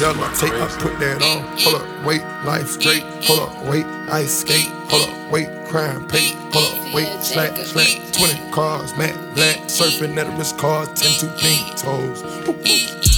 Yellow tape, put that on. Hold up, wait, life straight. Hold up, wait, ice skate. Hold up, wait, crime pay. Hold up, wait, slack, slack. 20 cars, matte black. Surfing at a wrist card, 10 two pink toes. Woo, woo.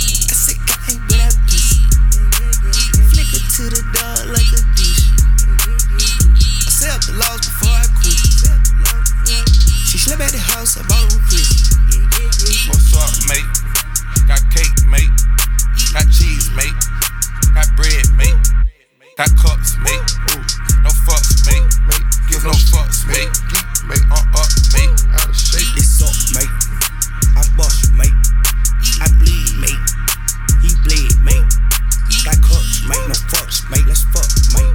Got cups, mate. Ooh, no fucks, mate. Mate, Give no fucks, mate. geek, mate, Uh up, mate. out of shape. It's up, mate. I bust, mate. I bleed, mate. He bleed, mate. Got cups, mate. No fucks, mate. Let's fuck, mate.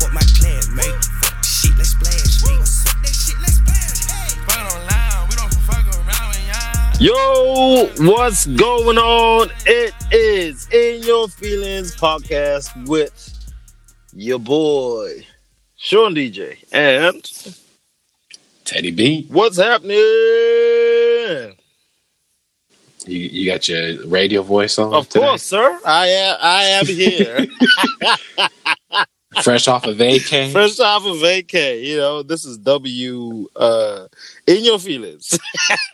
Fuck my clan, mate. Fuck the shit, let's splash, mate. What's up, that shit, let's splash, hey. Fuck online, we don't fuck around when y'all. Yo, what's going on? It is In Your Feelings podcast with your boy, Sean DJ. And Teddy B, what's happening? you, you got your radio voice on? Of today? course, sir. I am I am here. Fresh off of vacay. Fresh off of vacay. You know, this is W uh In Your Feelings.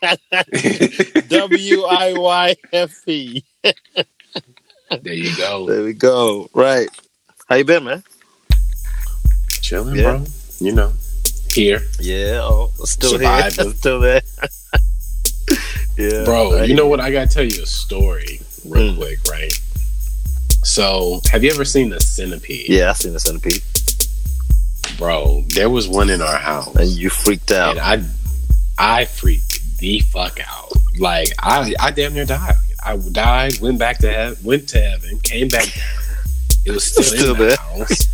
W I Y F E. there you go. There we go. Right. How you been, man? Chilling, Yeah. bro. You know, here. Yeah, oh, still Surviving. here, still there. yeah, Bro, right. you know what? I got to tell you a story real Mm. quick, right? So, have you ever seen the centipede? Yeah, I've seen the centipede, Bro, there was one in our house. and you freaked out. and I I freaked the fuck out. Like I I damn near died. I died, went back to heaven, went to heaven, came back down. It was still, Still in the there. house.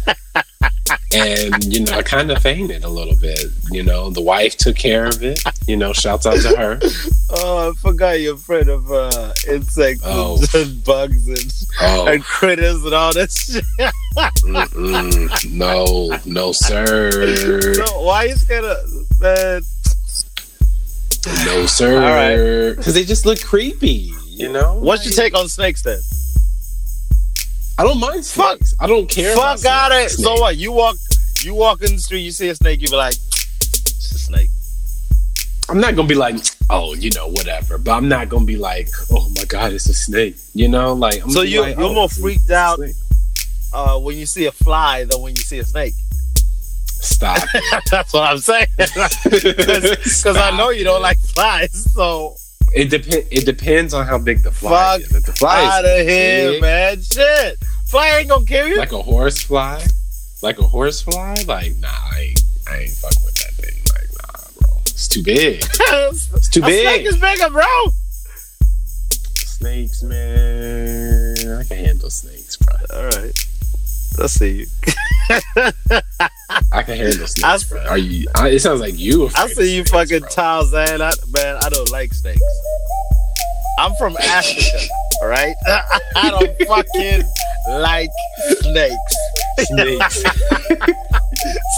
and you know, I kind of fainted a little bit. You know, the wife took care of it. You know, shouts out to her. Oh, I forgot you're afraid of uh, insects Oh. and bugs and, Oh and critters and all that shit. no, no, sir, So why you scared of man? no, All sir. Because they just look creepy. You know. What's your take on snakes then? I don't mind Fuck. I don't care. Fuck out it. snakes. So what? You walk, you walk in the street, you see a snake, you be like, it's a snake. I'm not gonna be like, oh, you know, whatever. But I'm not gonna be like, oh my god, it's a snake. You know, like. I'm So you like, you're oh, more freaked out uh, when you see a fly than when you see a snake. Stop. That's what I'm saying. Because I know you don't like flies, so It depends. It depends on how big the fly Fuck is. If the fly out is of here, big, man. Shit, fly ain't gonna kill you. like a horse fly, like a horse fly, like nah, I ain't, I ain't fucking with that thing. Like nah, bro, it's too big. It's too a snake big. is bigger, bro. Snakes, man. I can handle snakes, bro. All right, let's see you. I can handle snakes, I- bro. Are you? I, it sounds like you. I see you snakes, fucking bro. Tarzan. I, man, I don't like snakes. I'm from Africa, all right? I don't fucking like snakes. snakes.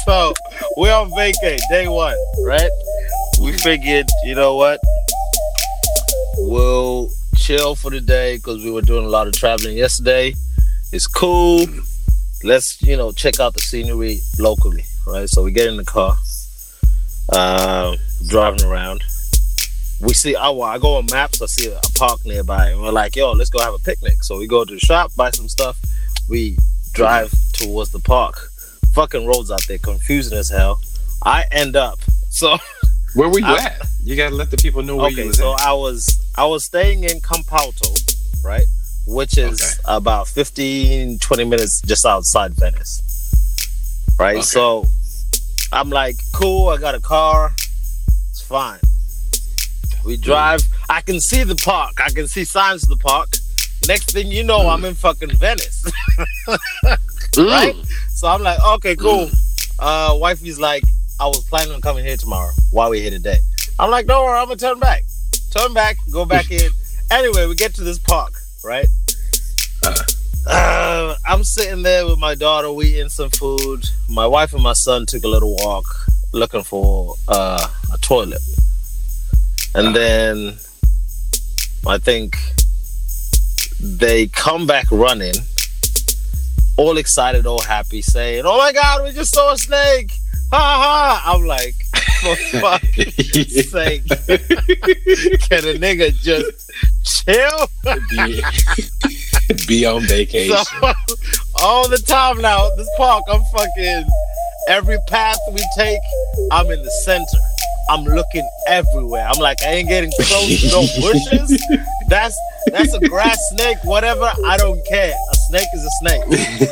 So we're on vacay, day one, right? We figured, you know what? We'll chill for the day because we were doing a lot of traveling yesterday. It's cool. Let's, you know, check out the scenery locally, right? So we get in the car, uh, driving around. We see, oh, well, I go on maps, I see a park nearby, and we're like, yo, let's go have a picnic. So we go to the shop, buy some stuff. We drive towards the park fucking roads out there, confusing as hell. I end up so Where were you I- at? You gotta let the people know where you okay. was So at. I was I was staying in Campalto, right, which is Okay. about 15, 20 minutes just outside Venice, right. Okay. So I'm like, cool. I got a car. It's fine. We mm-hmm. drive. I can see the park. I can see signs of the park. Next thing you know, I'm mm. in fucking Venice. Mm. right? So I'm like, okay, mm. cool. Uh, wifey's like, I was planning on coming here tomorrow. Why we here today? I'm like, don't worry, I'm gonna turn back. Turn back, go back in. Anyway, we get to this park, right? Uh, I'm sitting there with my daughter, we eating some food. My wife and my son took a little walk looking for uh, a toilet. And then I think they come back running, all excited, all happy, saying, "Oh my God, we just saw a snake!" Ha ha! I'm like, for fuck's sake, can a nigga just chill? be, on vacation. So, all the time now, this park, I'm fucking every path we take, I'm in the center. I'm looking everywhere. I'm like, I ain't getting close to no bushes. That's that's a grass snake, whatever. I don't care. A snake is a snake.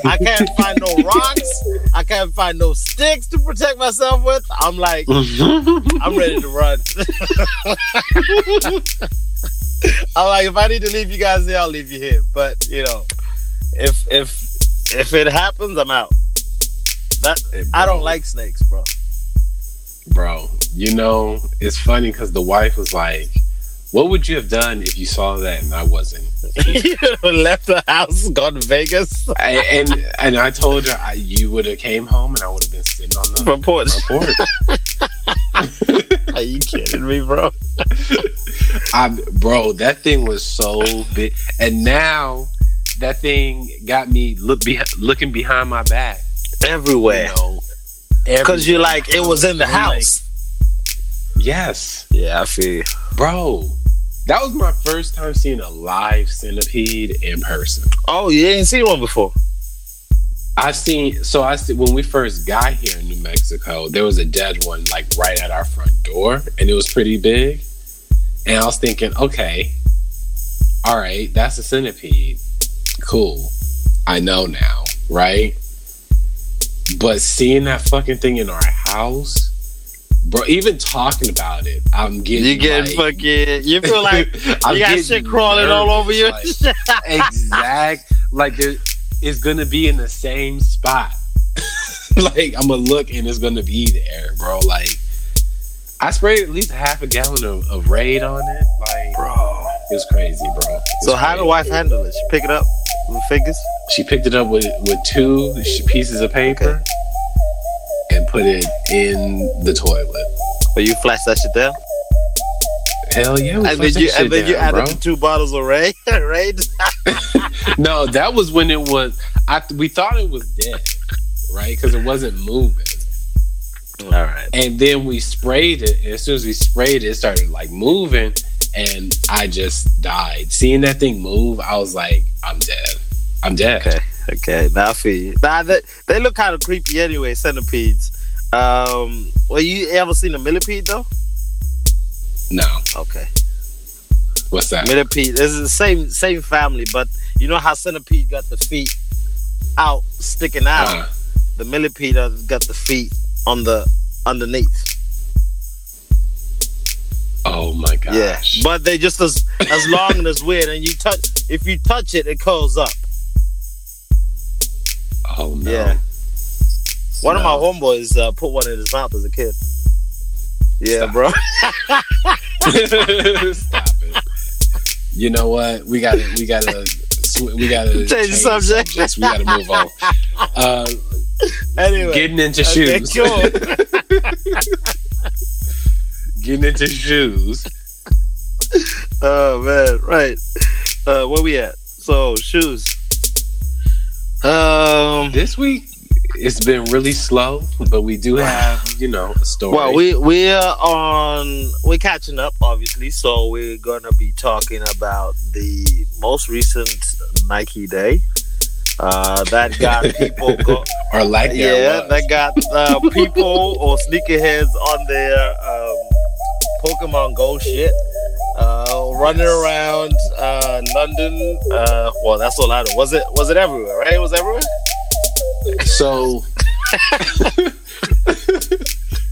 I can't find no rocks. I can't find no sticks to protect myself with. I'm like, I'm ready to run. I'm like, if I need to leave you guys here, I'll leave you here. But you know, if if if it happens, I'm out. That I don't like snakes, bro. bro. You know, it's funny because the wife was like, "What would you have done if you saw that and I wasn't?" you left the house, gone to Vegas. I, and and I told her I, you would have came home and I would have been sitting on the report. porch. Front porch. Are you kidding me, bro? I, bro, that thing was so big, and now that thing got me look be, looking behind my back. Everywhere. You know, Because you're like, it was in the I'm like, house. yes, Yeah, I feel you. bro. That was my first time seeing a live centipede in person. Oh, you ain't seen one before. I seen so I see when we first got here in New Mexico, there was a dead one like right at our front door, and it was pretty big. And I was thinking, okay, all right, that's a centipede. Cool, I know now, right? But seeing that fucking thing in our house, bro, even talking about it, I'm getting You get like, fucking. You feel like you got shit crawling all over you. nervous, like- exact like there it's gonna be in the same spot like i'm gonna look and it's gonna be there bro like i sprayed at least half a gallon of, of raid on it like bro. it was crazy bro It So how the crazy. wife handle it? She pick it up with fingers. she picked it up with with two pieces of paper and put it in the toilet Or you flash that shit down, hell yeah and then you and then you added bro. the two bottles of Ray. Ray. no that was when it was I, we thought it was dead right because it wasn't moving All right. and then we sprayed it and as soon as we sprayed it it started like moving and i just died seeing that thing move i was like i'm dead i'm dead Okay. Okay. Now I feel you. Nah, they, they look kind of creepy anyway. Centipedes. Um. Well, you ever seen a millipede though? No Okay. what's that Millipede. This is the same same family, but you know how centipede got the feet out, sticking out. Uh, The millipede has got the feet on the underneath. oh my gosh Yeah, but they just as as long and as weird. And you touch if you touch it, it curls up. oh no Yeah. One No. of my homeboys uh, put one in his mouth as a kid. Yeah, Stop. bro. stop it you know what we gotta we gotta we gotta Change the subject. subjects. we gotta move on uh anyway, getting into okay, shoes cool. getting into shoes oh man, right. Uh, where we at? So shoes. Um. this week it's been really slow, but we do have, you know, a story. Well, we we're on we're catching up, obviously. So we're gonna be talking about the most recent Nike Day. Uh, that got people go. or like yeah, that got uh, people or sneakerheads on their um, Pokemon Go shit. Uh, running around uh, London. Uh, well, that's all I know. Was it? Was it everywhere? Right? It was everywhere. So,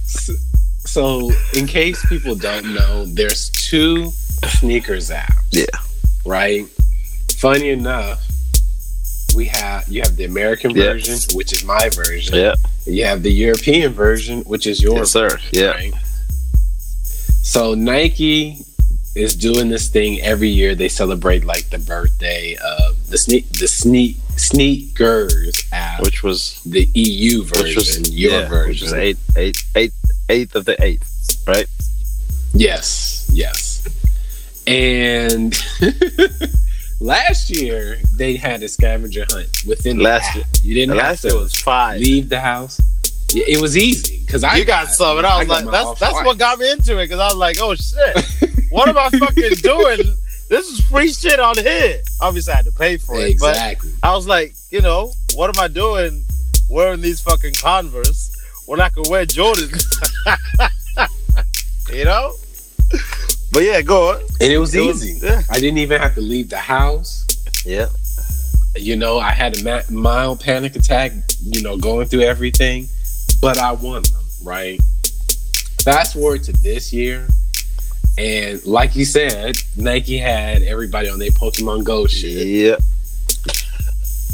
so in case people don't know, there's two sneakers apps. Yeah. Right. Funny enough, we have you have the American Yeah. version, which is my version. Yeah. You have the European version, which is yours. Yes, sir. version, Yeah. right? So Nike is doing this thing every year. They celebrate like the birthday of the sneak the sneak sneakers app, Which was the EU version, which was your yeah, version. which was eight, eight, eight, eighth of the eighth, right? Yes, yes. And last year they had a scavenger hunt within the Last year- You didn't have to year was five. leave the house. It was easy because I you got some, and I was got like, that's that's what got me into it because I was like, oh shit, what am I fucking doing? This is free shit on here. Obviously, I had to pay for it, exactly. but I was like, you know, what am I doing wearing these fucking Converse when I can wear Jordans? you know. But yeah, go on. and it was It was- easy. yeah. I didn't even have to leave the house. Yeah. You know, I had a mild panic attack. You know, going through everything, but I won them. Right. Fast forward to this year, and like you said, Nike had everybody on their Pokemon Go shit. Yep.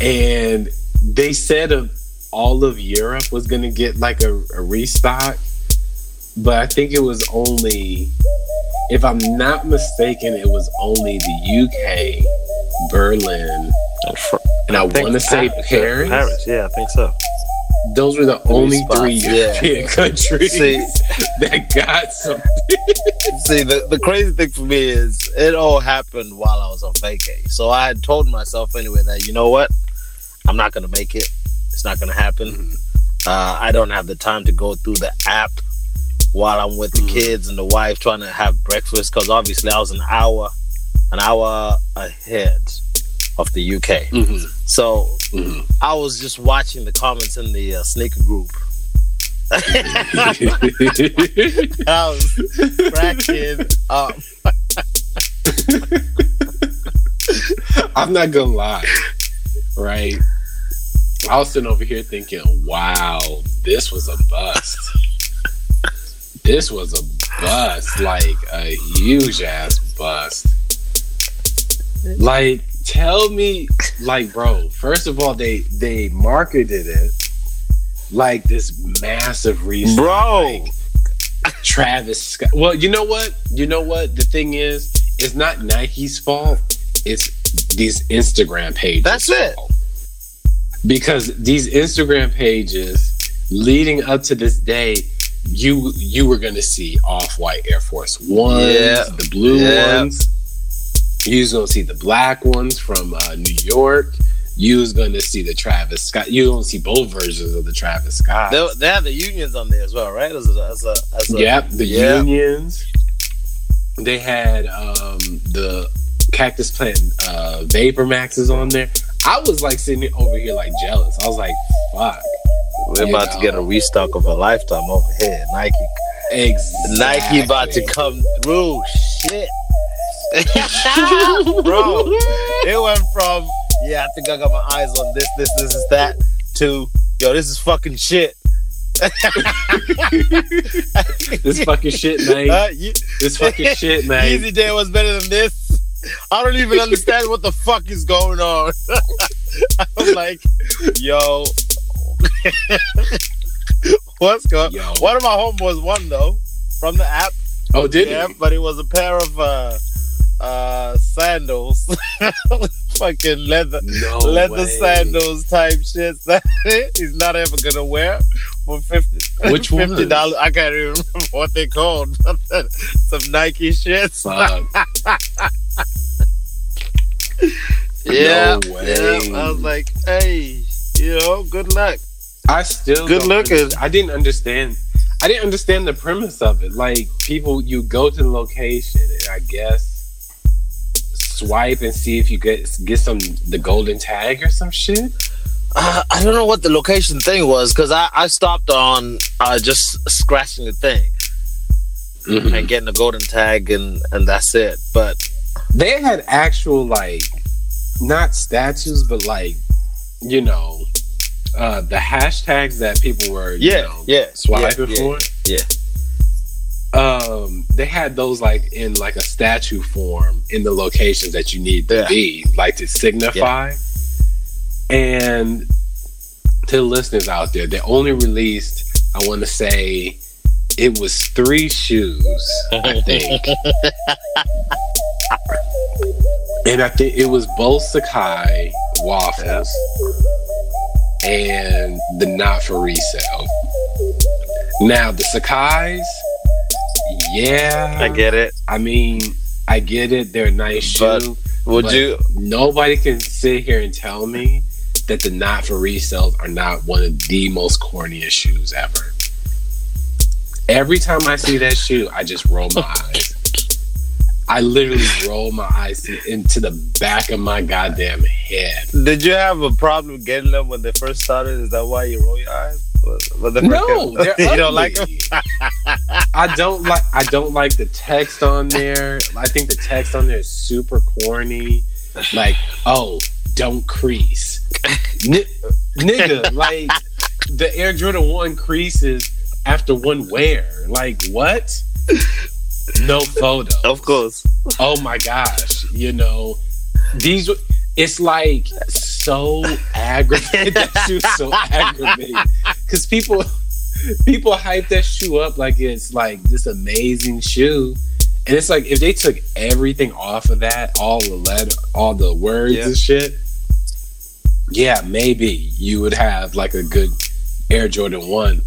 and they said of all of Europe was going to get like a, a restock, but I think it was only, if I'm not mistaken, it was only the UK, Berlin, oh, and I, think want to say Paris. Paris, yeah, I think so. Those were the only spots, three yeah. European countries See- that got some. See, the, the crazy thing for me is it all happened while I was on vacay. So I had told myself anyway that, you know what? I'm not going to make it. It's not going to happen. Uh, I don't have the time to go through the app while I'm with the Mhm. kids and the wife trying to have breakfast because obviously I was an hour, an hour ahead of the UK. Mhm. So Mhm. I was just watching the comments in the uh, sneaker group. I was cracking up. I'm not gonna lie, right? I was sitting over here thinking, "Wow, this was a bust. this was a bust, like a huge ass bust." Like, tell me, like, bro. First of all, they they marketed it like this massive reason, Bro. Travis Scott. Well, you know what? You know what? The thing is, it's not Nike's fault. It's these Instagram pages. That's it. fault. Because these Instagram pages, leading up to this day, you you were gonna see off white Air Force Ones, Yeah. the blue Yeah. ones. You was gonna see the black ones from uh, New York. You was gonna see the Travis Scott. You gonna see both versions of the Travis Scott. They, they have the unions on there as well, right? As a, as a, as a Yep, the Yeah. unions. They had um, the cactus plant uh, vapor maxes on there. I was like sitting over here like jealous. I was like, "Fuck!" We're You about to get a restock of a lifetime over here. Nike, Exactly. Nike about to come through. Shit, bro. It went from yeah, I think I got my eyes on this, this, this is that to yo, this is fucking shit. This fucking shit, man. Uh, you, This fucking shit, man. Yeezy Day was better than this. I don't even understand what the fuck is going on. I'm like, yo, what's going? Yo. One of my homeboys won though from the app. Oh, did yeah, he? but it was a pair of uh, uh, sandals, fucking leather No leather way. sandals type shit that he's not ever gonna wear for fifty. Which fifty dollars? I can't even remember what they called. Some Nike shits. Yeah, No way. yeah. I was like, hey, you know, good luck. I still Good underst- I didn't understand. I didn't understand the premise of it. Like people, you go to the location and I guess swipe and see if you get get some the golden tag or some shit. Uh, I don't know what the location thing was because I, I stopped on uh, just scratching the thing and getting the golden tag and, and that's it. But They had actual like not statues, but like you know uh the hashtags that people were you Yeah, know, yeah, swiping yeah, for. yeah. Um they had those like in like a statue form in the locations that you need to Yeah. be like to signify. And to the listeners out there they only released i want to say it was three shoes i think. And i think it was both sacai waffles and the not for resale. Now the sacai's yeah I get it. I mean, I get it. They're a nice But- shoe. Would you? Nobody can sit here and tell me that the not for resales are not one of the most corniest shoes ever. Every time I see that shoe, I just roll my oh, eyes. I literally roll my eyes into the back of my goddamn head. Did you have a problem getting them when they first started? Is that why you roll your eyes? They first No, they're you don't like them. I don't like. I don't like the text on there. I think the text on there is super corny. Like, oh, don't crease, Ni- nigga. Like the Air Jordan One creases after one wear. Like what? No photo. Of course. Oh my gosh, you know, these it's like so aggravating. that shoe's so aggravating. Cause people people hype that shoe up like it's like this amazing shoe. And it's like if they took everything off of that, all the letter all the words Yeah. and shit, yeah, maybe you would have like a good Air Jordan one.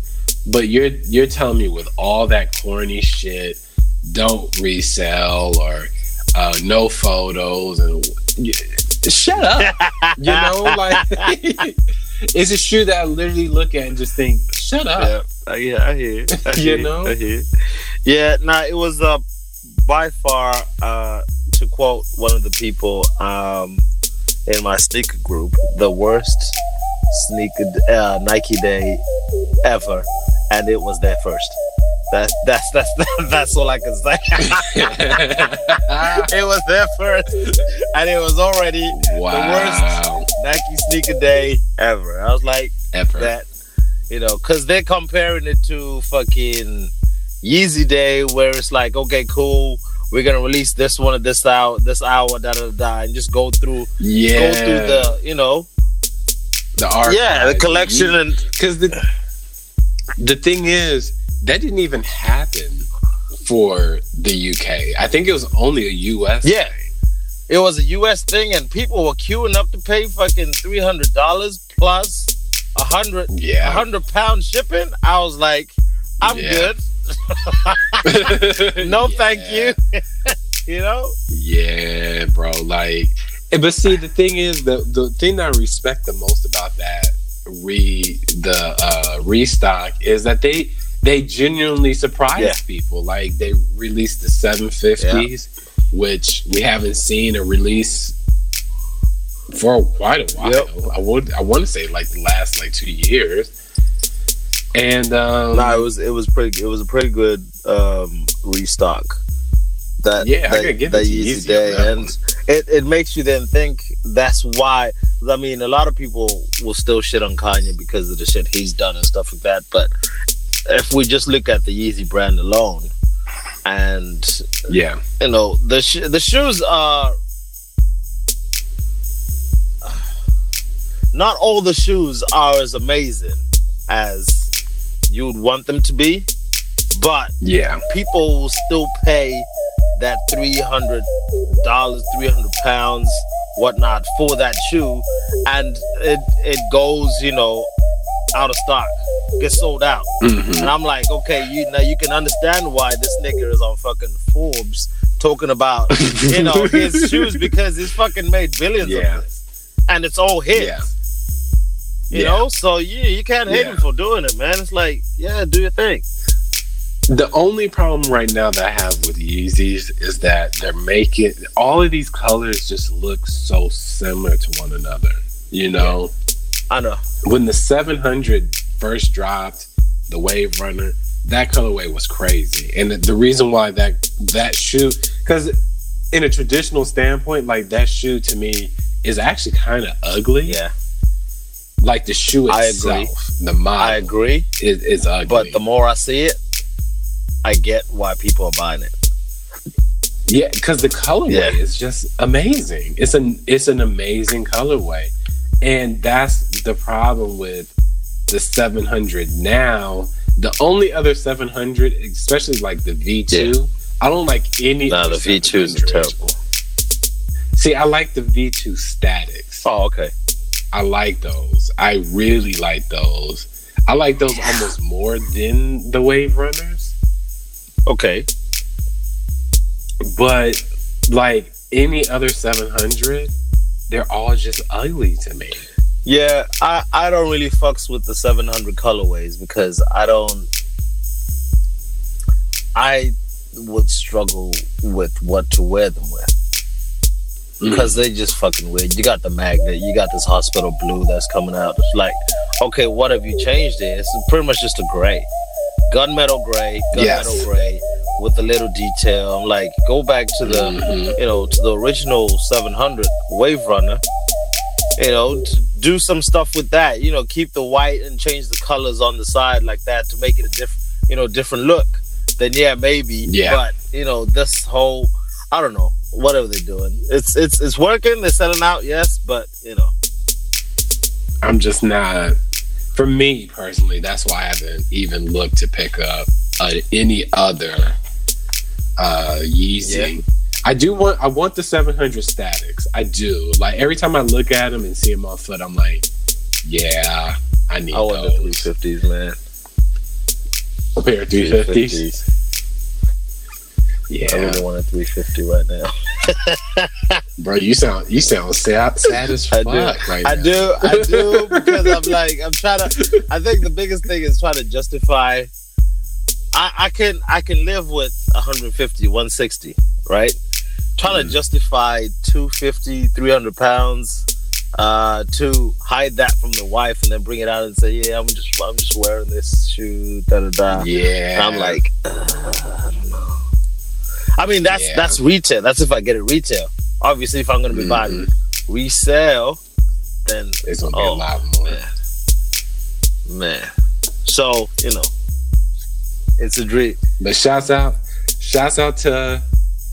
But you're you're telling me with all that corny shit, don't resell or uh, no photos and shut up. you know, like it's a shoe that I literally look at and just think, shut up. Yeah, yeah, I hear. you. I You hear know? I hear. you. Yeah, nah, it was uh, by far, uh, to quote one of the people um, in my sneaker group, the worst sneaker uh, Nike day ever, and it was their first. That's that's that's that's all I can say. it was there first, and it was already wow. The worst Nike sneaker day ever. I was like, Ever. that, you know, because they're comparing it to fucking Yeezy Day, where it's like, okay, cool, we're gonna release this one at this hour, this hour, da da da, and just go through, yeah. go through the, you know, the art, yeah, the collection and because the the thing is that didn't even happen for the UK. I think it was only a US. Yeah. thing. it was a U.S. thing, and people were queuing up to pay fucking three hundred dollars plus a hundred, a Yeah. hundred pound shipping. I was like, I'm Yeah. good. No, Yeah. thank you. you know. Yeah, bro. Like, but see, the thing is, the the thing that I respect the most about that re the uh restock is that they they genuinely surprise Yeah. people. Like they released the seven fifties, which we haven't seen a release for quite a while. Yep. I would I want to say like the last like two years. And um No, it was it was pretty. It was a pretty good um, restock. That Yeah, I that, gotta give that it to Yeezy Yeezy day, that and one. it, it makes you then think that's why. I mean, a lot of people will still shit on Kanye because of the shit he's done and stuff like that. But if we just look at the Yeezy brand alone, and yeah. you know the sh- the shoes are not all the shoes are as amazing as you'd want them to be, but Yeah. people will still pay that three hundred dollars, three hundred pounds, whatnot for that shoe, and it it goes, you know, out of stock, gets sold out, Mhm. and I'm like, okay, you now you can understand why this nigga is on fucking Forbes talking about you know his shoes because he's fucking made billions Yeah. of this, and it's all his. Yeah. You Yeah. know, so yeah, you can't hate him for doing it, man. It's like, yeah, do your thing. The only problem right now that I have with Yeezys is that they're making all of these colors just look so similar to one another. You know, I know. when the 700 first dropped, the Wave Runner, that colorway was crazy. And the, the reason why that that shoe, because in a traditional standpoint, like that shoe to me is actually kind of ugly. Yeah, Like the shoe I itself, agree. the model I agree. is, is ugly. But the more I see it, I get why people are buying it. Yeah, because the colorway Yeah. is just amazing. It's an it's an amazing colorway, and that's the problem with the 700 now. The only other 700, especially like the V2, I don't like any. Other the V2s are 700. terrible. See, I like the V2 statics. Oh, okay. I like those. I really like those. I like those almost more than the Wave Runners. Okay. but like any other 700, they're all just ugly to me. Yeah, I I don't really fucks with the 700 colorways because I don't. I would struggle with what to wear them with because they just fucking weird. You got the magnet, you got this hospital blue that's coming out. It's like, okay, what have you changed there? It's pretty much just a gray, gunmetal gray, gunmetal Yes. gray with a little detail. I'm like, go back to the, Mhm. you know, to the original 700 Wave Runner. You know, do some stuff with that. You know, keep the white and change the colors on the side like that to make it a different, you know, different look. Then yeah, maybe. Yeah. But you know, this whole, I don't know, whatever they're doing, it's it's it's working. They're selling out, yes, but you know, I'm just not. For me personally, that's why I haven't even looked to pick up uh, any other uh, Yeezy. I do want. I want the 700 statics. I do. Like every time I look at them and see them on foot, I'm like, yeah, I need I want the 350s, man. A pair of 350s. I Yeah, I really want a 350 right now. bro, you sound you sound sad, sad as I do. right I now. do. I do because I'm like I'm trying to. I think the biggest thing is trying to justify. I, I can I can live with 150, 160, right? Trying Mm. to justify 250, 300 pounds, uh, to hide that from the wife and then bring it out and say, yeah, I'm just I'm just wearing this shoe, da da da. Yeah, And I'm like, uh, I don't know. I mean, that's Yeah. that's retail. That's if I get it retail. Obviously, if I'm going to be buying resale, then it's gonna be Oh, a lot more. man. man. So you know, it's a dream. But shouts out, shouts out to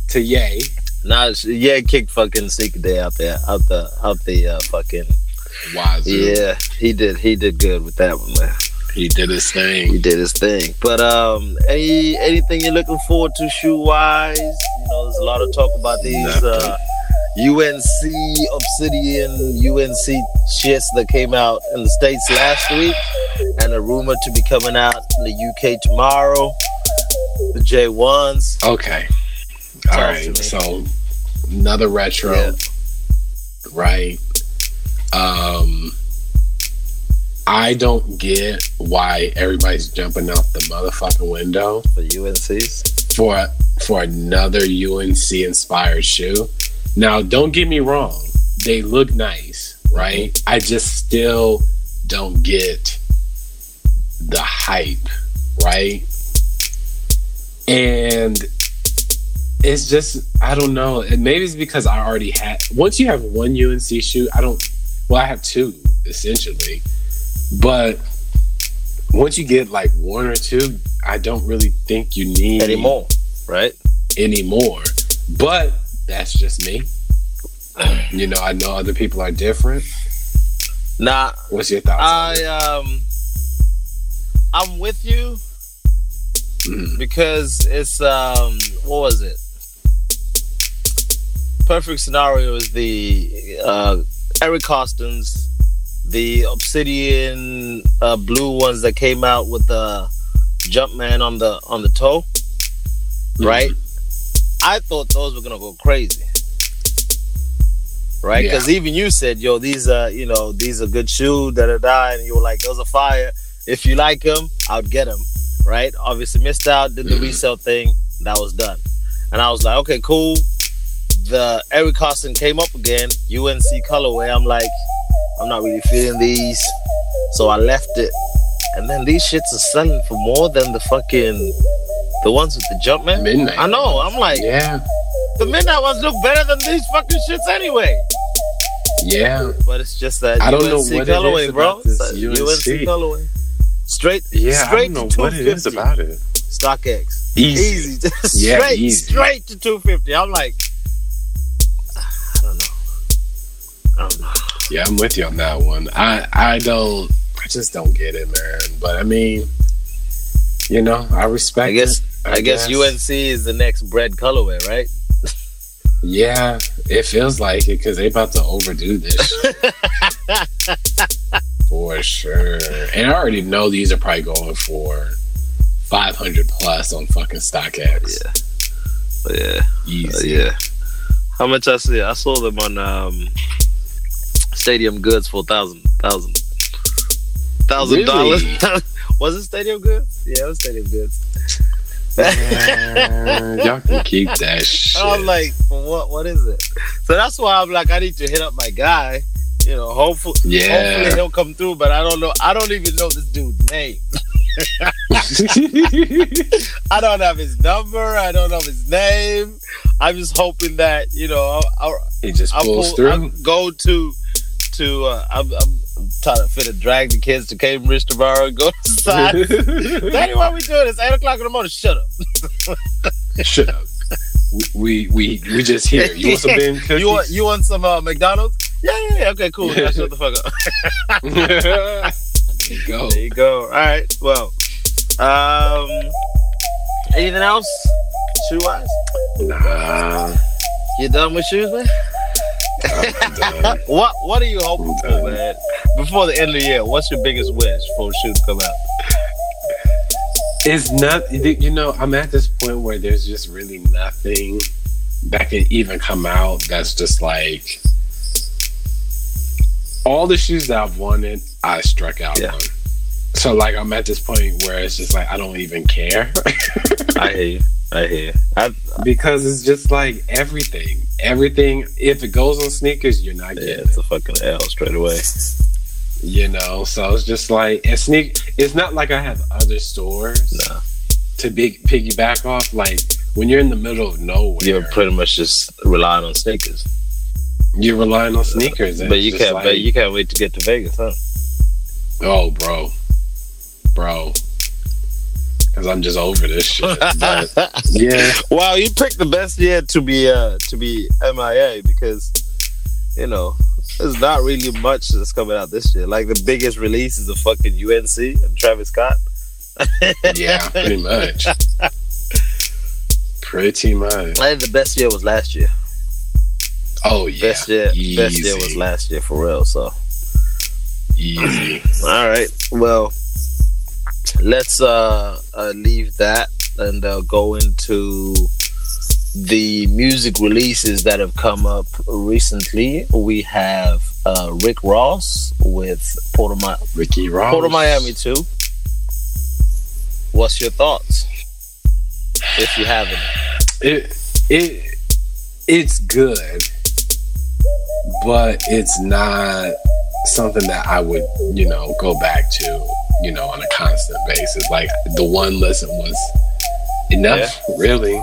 to Ye. Now, it's- yeah, kick fucking sneaker day out there, out the out the uh, fucking Wazoo. yeah. He did he did good with that one, man. He did his thing. He did his thing. But um, any anything you're looking forward to shoe wise? You know, there's a lot of talk about these uh, UNC Obsidian UNC shits that came out in the states last week, and a rumor to be coming out in the UK tomorrow. The J ones. Okay. All right. So another retro, Yeah. right? Um, I don't get why everybody's jumping out the motherfucking window for UNCs. for for another UNC inspired shoe. Now, don't get me wrong; they look nice, right? I just still don't get the hype, right? And it's just I don't know. Maybe it's because I already had. Once you have one UNC shoe, I don't. Well, I have two essentially, but once you get like one or two, I don't really think you need Anymore, right? anymore. But that's just me. You know, I know other people are different. Nah, What's your thoughts? on it? I um, I'm with you Mhm. because it's um, what was it? Perfect scenario is the uh, Eric Kostons, the Obsidian uh, blue ones that came out with the Jumpman on the on the toe, right? I thought those were gonna go crazy, right? Yeah. Because even you said, "Yo, these are you know these are good shoes." Da da da, and you were like, "Those are fire." If you like them, I'd get them, right? Obviously, missed out, did the Mhm. resale thing, that was done, and I was like, "Okay, cool." The Eric Koston came up again, UNC colorway. I'm like, I'm not really feeling these, so I left it. And then these shits are selling for more than the fucking the ones with the Jumpman. Midnight. I know. I'm like, Yeah, the midnight ones look better than these fucking shits anyway. yeah, But it's just that I don't know UNC what colorway, is bro. about this a UNC. colorway. Straight, yeah. I don't know what it is about it. StockX. Easy. Easy. Yeah, straight, easy. straight to 250. I'm like, I. Yeah, I'm with you on that one. I I don't. I just don't get it, man. But I mean, you know, I respect. I guess, it, I, guess, UNC is the next bread colorway, right? Yeah, it feels like it because they about to overdo this for sure. And I already know these are probably going for 500 plus on fucking StockX. Yeah. But yeah. Uh, yeah. How much I see? I saw them on um, Stadium Goods for a thousand, thousand, thousand dollars. Was it Stadium Goods? Yeah, it was Stadium Goods. Man, y'all can keep that shit. I'm like, what? What is it? So that's why I'm like, I need to hit up my guy. You know, hopefully, Yeah. hopefully he'll come through. But I don't know. I don't even know this dude's name. I don't have his number. I don't know his name. I'm just hoping that you know I'll, I'll, he just I'll, pulls pull, through. I'll go to to. Uh, I'm, I'm trying to fit a drag the kids to Cambridge tomorrow and go to inside. Daddy, why we doing this? Eight o'clock in the morning. Shut up. Shut up. We we we just here. You want some Ben cookies? You want you want some uh, McDonald's? Yeah, yeah, yeah. Okay, cool. Now shut the fuck up. there you go. There you go. All right. Well, um, anything else? Shoe wise, Nah, you done with shoes, man? I'm done. What What are you hoping for, man? Before the end of the year, what's your biggest wish for a shoe to come out? It's not. You know, I'm at this point where there's just really nothing that can even come out. That's just like all the shoes that I've wanted. I struck out Yeah. on. So like, I'm at this point where it's just like I don't even care. I hear you. I hear you. I, because it's just like everything. Everything. If it goes on sneakers, you're not getting. yeah, it's a fucking L straight away. You know. So it's just like and sneak. It's not like I have other stores to big piggyback off. Like when you're in the middle of nowhere, you're pretty much just relying on sneakers. you're relying on sneakers. But you can't. like, but you can't wait to get to Vegas, huh? Oh, bro, bro. Because I'm just over this shit. But yeah, Wow, you picked the best year to be uh to be MIA because you know there's not really much that's coming out this year. Like the biggest release is a fucking UNC and Travis Scott. yeah, pretty much. Pretty much. I think the best year was last year. Oh yeah. Best year, best year was last year for real. So Easy. all right, well let's uh, uh leave that and uh, go into the music releases that have come up recently. We have uh, Rick Ross with Port of, Mi- Ricky Ross. Port of Miami too. What's your thoughts? If you haven't, It it it's good, but it's not something that I would you know go back to you know on a constant basis. Like the one lesson was enough, really.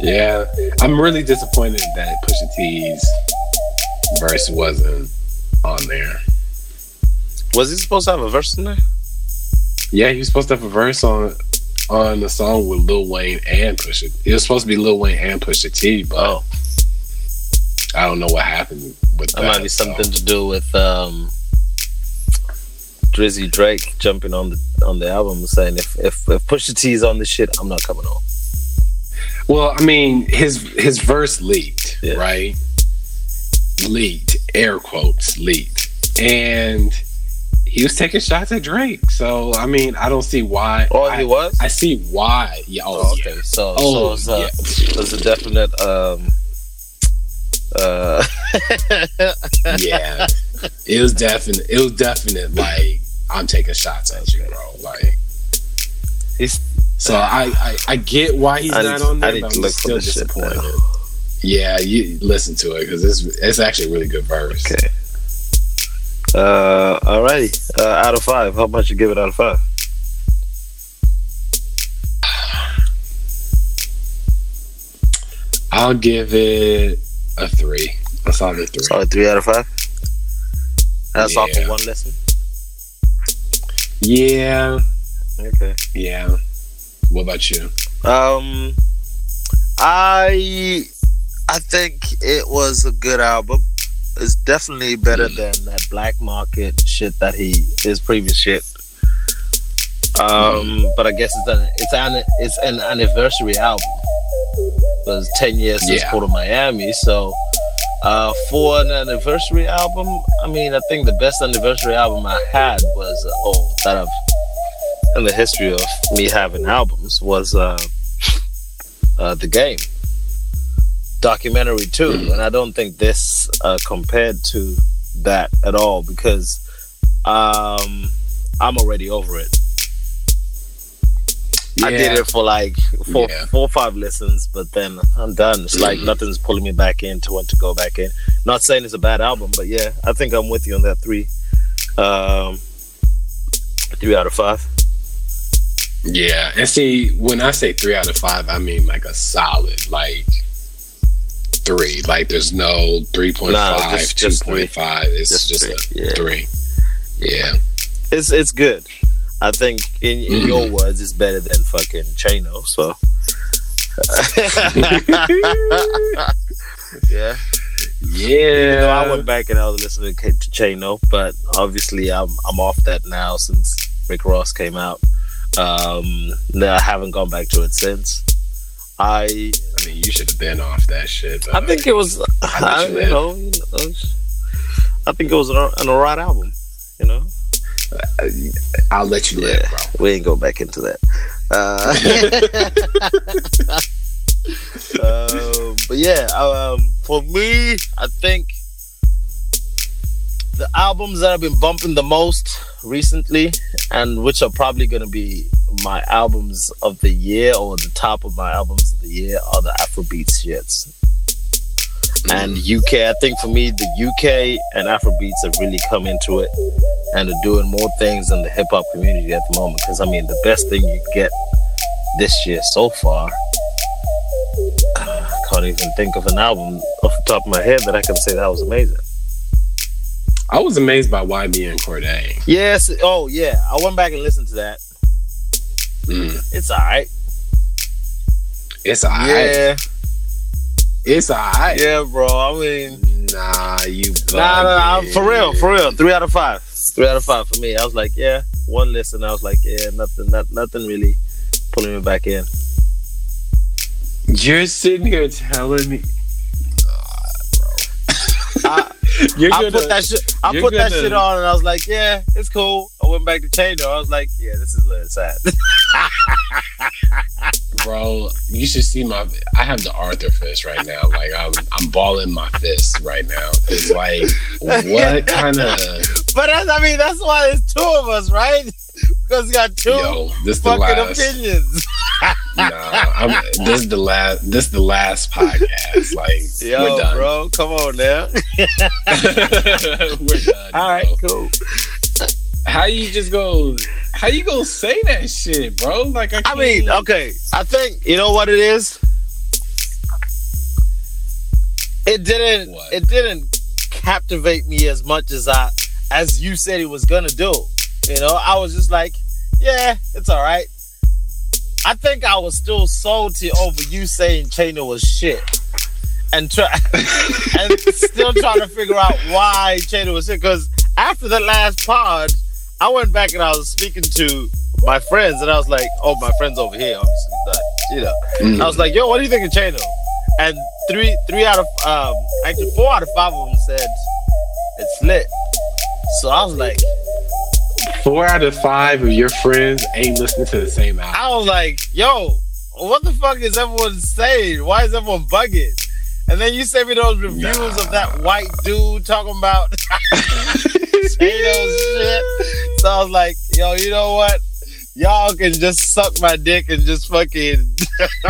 Yeah, I'm really disappointed that Pusha T's verse wasn't on there. was he supposed to have a verse in there? Yeah, he was supposed to have a verse on on the song with Lil Wayne and Pusha. It was supposed to be Lil Wayne and Pusha T, but Oh, I don't know what happened with that that. might be so. something to do with um, Drizzy Drake jumping on the on the album and saying if if if Pusha is on this shit, I'm not coming on. Well, I mean, his his verse leaked, Yeah. right? Leaked, air quotes, leaked, and he was taking shots at Drake. So, I mean, I don't see why. Oh, I, he was. I see why. Yeah. Oh, Oh, okay. yeah. So, Oh, so it's a, it's a definite um uh yeah. It was definite. It was definite. Like I'm taking shots at you, bro. Like He's- so. I I, I get why he's I not need- on I there, but I'm still disappointed. Yeah, you listen to it because it's it's actually a really good verse. okay. Uh, alrighty. Uh, out of five, how much you give it out of five? I'll give it a three. A solid three. Solid three out of five. That's off Yeah. of one lesson. Yeah, Okay. yeah. What about you? Um, I I think it was a good album. It's definitely better Mm. than that black market shit that he his previous shit. Um, but I guess it's an it's an it's an anniversary album. It was ten years since Yeah. Port of Miami, so uh, for an anniversary album, I mean, I think the best anniversary album I had was uh, oh that I've in the history of me having albums was uh, uh, the game. documentary too, and I don't think this uh, compared to that at all because um, I'm already over it. I did it for like four, Yeah. four or five listens, but then I'm done. It's like nothing's pulling me back in to want to go back in. Not saying it's a bad album, but yeah, I think I'm with you on that three. Um, three out of five. Yeah, and see, when I say three out of five, I mean like a solid like three. Like there's no three point Nah, five, just- two just three. point five. It's Just just, three, a yeah. three. Yeah. It's it's good. I think in, in your words, it's better than fucking Chano. So yeah. Yeah. You know, I went back and I was listening to, Chano, but obviously I'm I'm off that now since Rick Ross came out. Um, no, I haven't gone back to it since. I I mean, you should have been off that shit. I think it was I, you, know, you know I think it was an, an alright album. You know, I'll let you live, bro. we ain't go back into that. Uh, um, but yeah, um, for me, I think the albums that I've been bumping the most recently, and which are probably going to be my albums of the year or the top of my albums of the year, are the Afrobeat shits. And UK, I think for me, the UK and Afrobeats have really come into it and are doing more things than the hip hop community at the moment. Because I mean, the best thing you get this year so far, I can't even think of an album off the top of my head that I can say that was amazing. I was amazed by YBN Cordae. Yes. Oh yeah, I went back and listened to that. Mm. It's alright. It's alright. Yeah, It's alright. yeah, bro. I mean, Nah, you. nah, nah, nah, bugging. for real, for real. Three out of five. Three out of five for me. I was like, yeah, one listen. I was like, yeah, nothing, not, nothing really pulling me back in. You're sitting here telling me. I, You're I gonna, put that shit. I put that gonna- shit on, and I was like, "Yeah, it's cool." I went back to Chain, I was like, "Yeah, this is where it's at." bro. You should see my. I have the Arthur fist right now. Like I'm, I'm balling my fist right now. It's like, what kind of but that's, I mean, that's why there's two of us, right? Because we got two yo? This the fucking last. opinions. Nah, I'm, this is the last. This the last podcast. Like Yo, we're done. bro, come on now. we're done. All right, bro. cool. How you just go? How you gonna say that shit, bro? Like I, I mean, okay, I think you know what it is. It didn't. What? It didn't captivate me as much as I, as you said it was gonna do. You know, I was just like, yeah, it's all right. I think I was still salty over you saying Chano was shit, and try and still trying to figure out why Chano was shit. Because after the last pod, I went back and I was speaking to my friends, and I was like, "Oh, my friends over here, obviously, but you know." Mm. I was like, "Yo, what do you think of Chano?" And three, three out of um, actually four out of five of them said it's lit. So I was like, four out of five of your friends ain't listening to the same album. I was like, "Yo, what the fuck is everyone saying? Why is everyone bugging?" And then you sent me those reviews of that white dude talking about shit. So I was like, "Yo, you know what? Y'all can just suck my dick and just fucking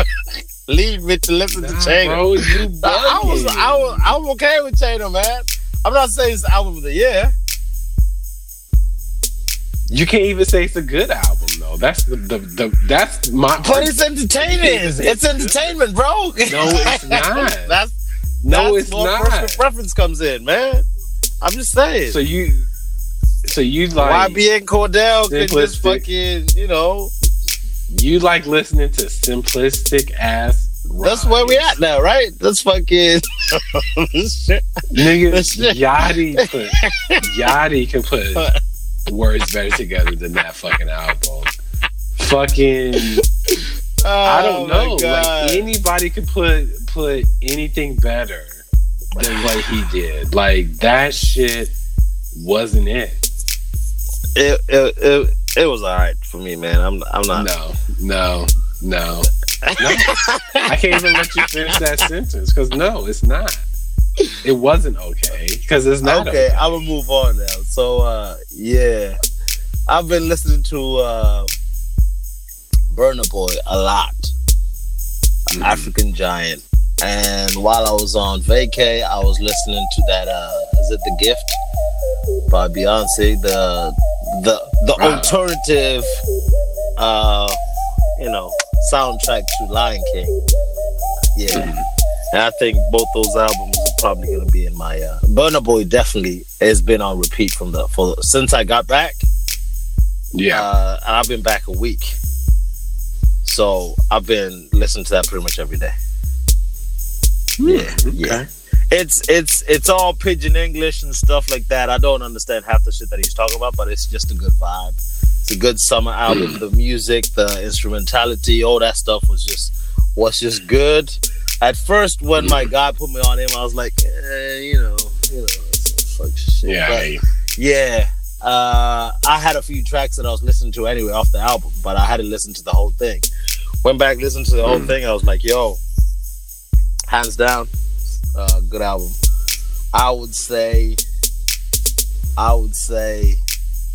leave me to listen to Nah, Chano." bro, you I, I was. I was, I'm okay with Chano, man. I'm not saying it's the album of the year. You can't even say it's a good album though. That's the the, the that's my. But it's entertainment. It's entertainment, bro. No, it's not. that's no, that's it's not. personal preference comes in, man. I'm just saying. So you, so you like YB and Cordell can just fucking, you know, you like listening to simplistic ass. that's where we at now, right? That's fucking shit. Nigga. Yachty put Yachty can put words better together than that fucking album. Fucking I Oh, don't know. Like anybody could put put anything better than what he did. Like that shit wasn't it. it, it, it, it was all right for me, man. I'm, I'm not. No, no. no, no. I can't even let you finish that sentence because no, it's not. It wasn't okay because it's not okay, okay. I'm gonna move on now. So uh yeah. I've been listening to uh Burna Boy a lot. Mm. African Giant. And while I was on vacay, I was listening to that uh is it The Gift by Beyonce, the the the Wow. alternative uh you know soundtrack to Lion King. Yeah. Mm. And I think both those albums probably gonna be in my uh Burna Boy definitely has been on repeat from the for since I got back. Yeah, Uh and I've been back a week. So I've been listening to that pretty much every day. Yeah, yeah. It's it's it's all pidgin English and stuff like that. I don't understand half the shit that he's talking about, but it's just a good vibe. It's a good summer album. The music, the instrumentality, all that stuff was just was just good. At first, when my guy put me on him, I was like, eh, you know, you know, fuck shit. yeah. But- yeah. Uh, I had a few tracks that I was listening to anyway off the album, but I hadn't listened to the whole thing. Went back, listened to the whole thing. I was like, yo, hands down, uh, good album. I would say, I would say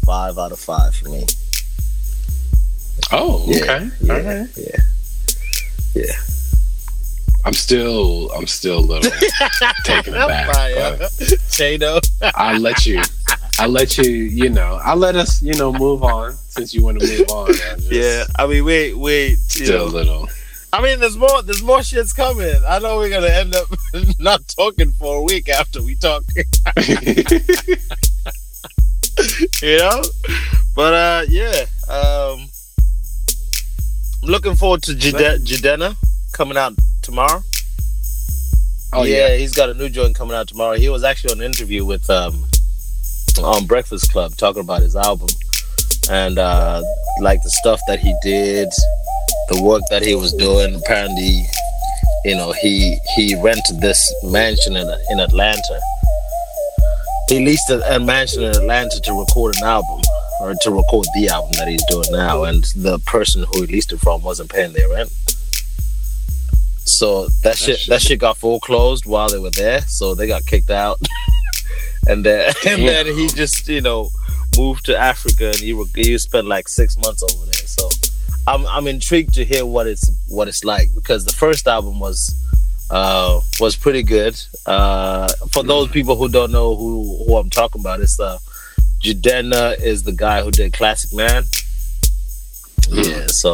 five out of five for me. Oh, Yeah, okay. Yeah, All right. yeah. I'm still, I'm still a little taken aback. Chano. I'll let you. I'll let you. You know, I'll let us. You know, move on since you want to move on. I'm Yeah, I mean, wait, wait. Still a little. I mean, there's more. There's more shit's coming. I know we're gonna end up not talking for a week after we talk. you know, but uh, yeah. Um, I'm looking forward to Jide- Jidenna coming out tomorrow. oh yeah, yeah. he's got a new joint coming out tomorrow. He was actually on an interview with um on Breakfast Club talking about his album and uh like the stuff that he did, the work that he was doing. Apparently, you know, he he rented this mansion in in Atlanta. He leased a, a mansion in Atlanta to record an album or to record the album that he's doing now and the person who he leased it from wasn't paying their rent. So that shit shit. that shit got foreclosed while they were there, so they got kicked out. and then and then he just you know moved to Africa and he he spent like six months over there. So I'm I'm intrigued to hear what it's what it's like because the first album was uh was pretty good. Uh for those people who don't know who who I'm talking about, it's uh Jidenna is the guy who did Classic Man. Yeah, so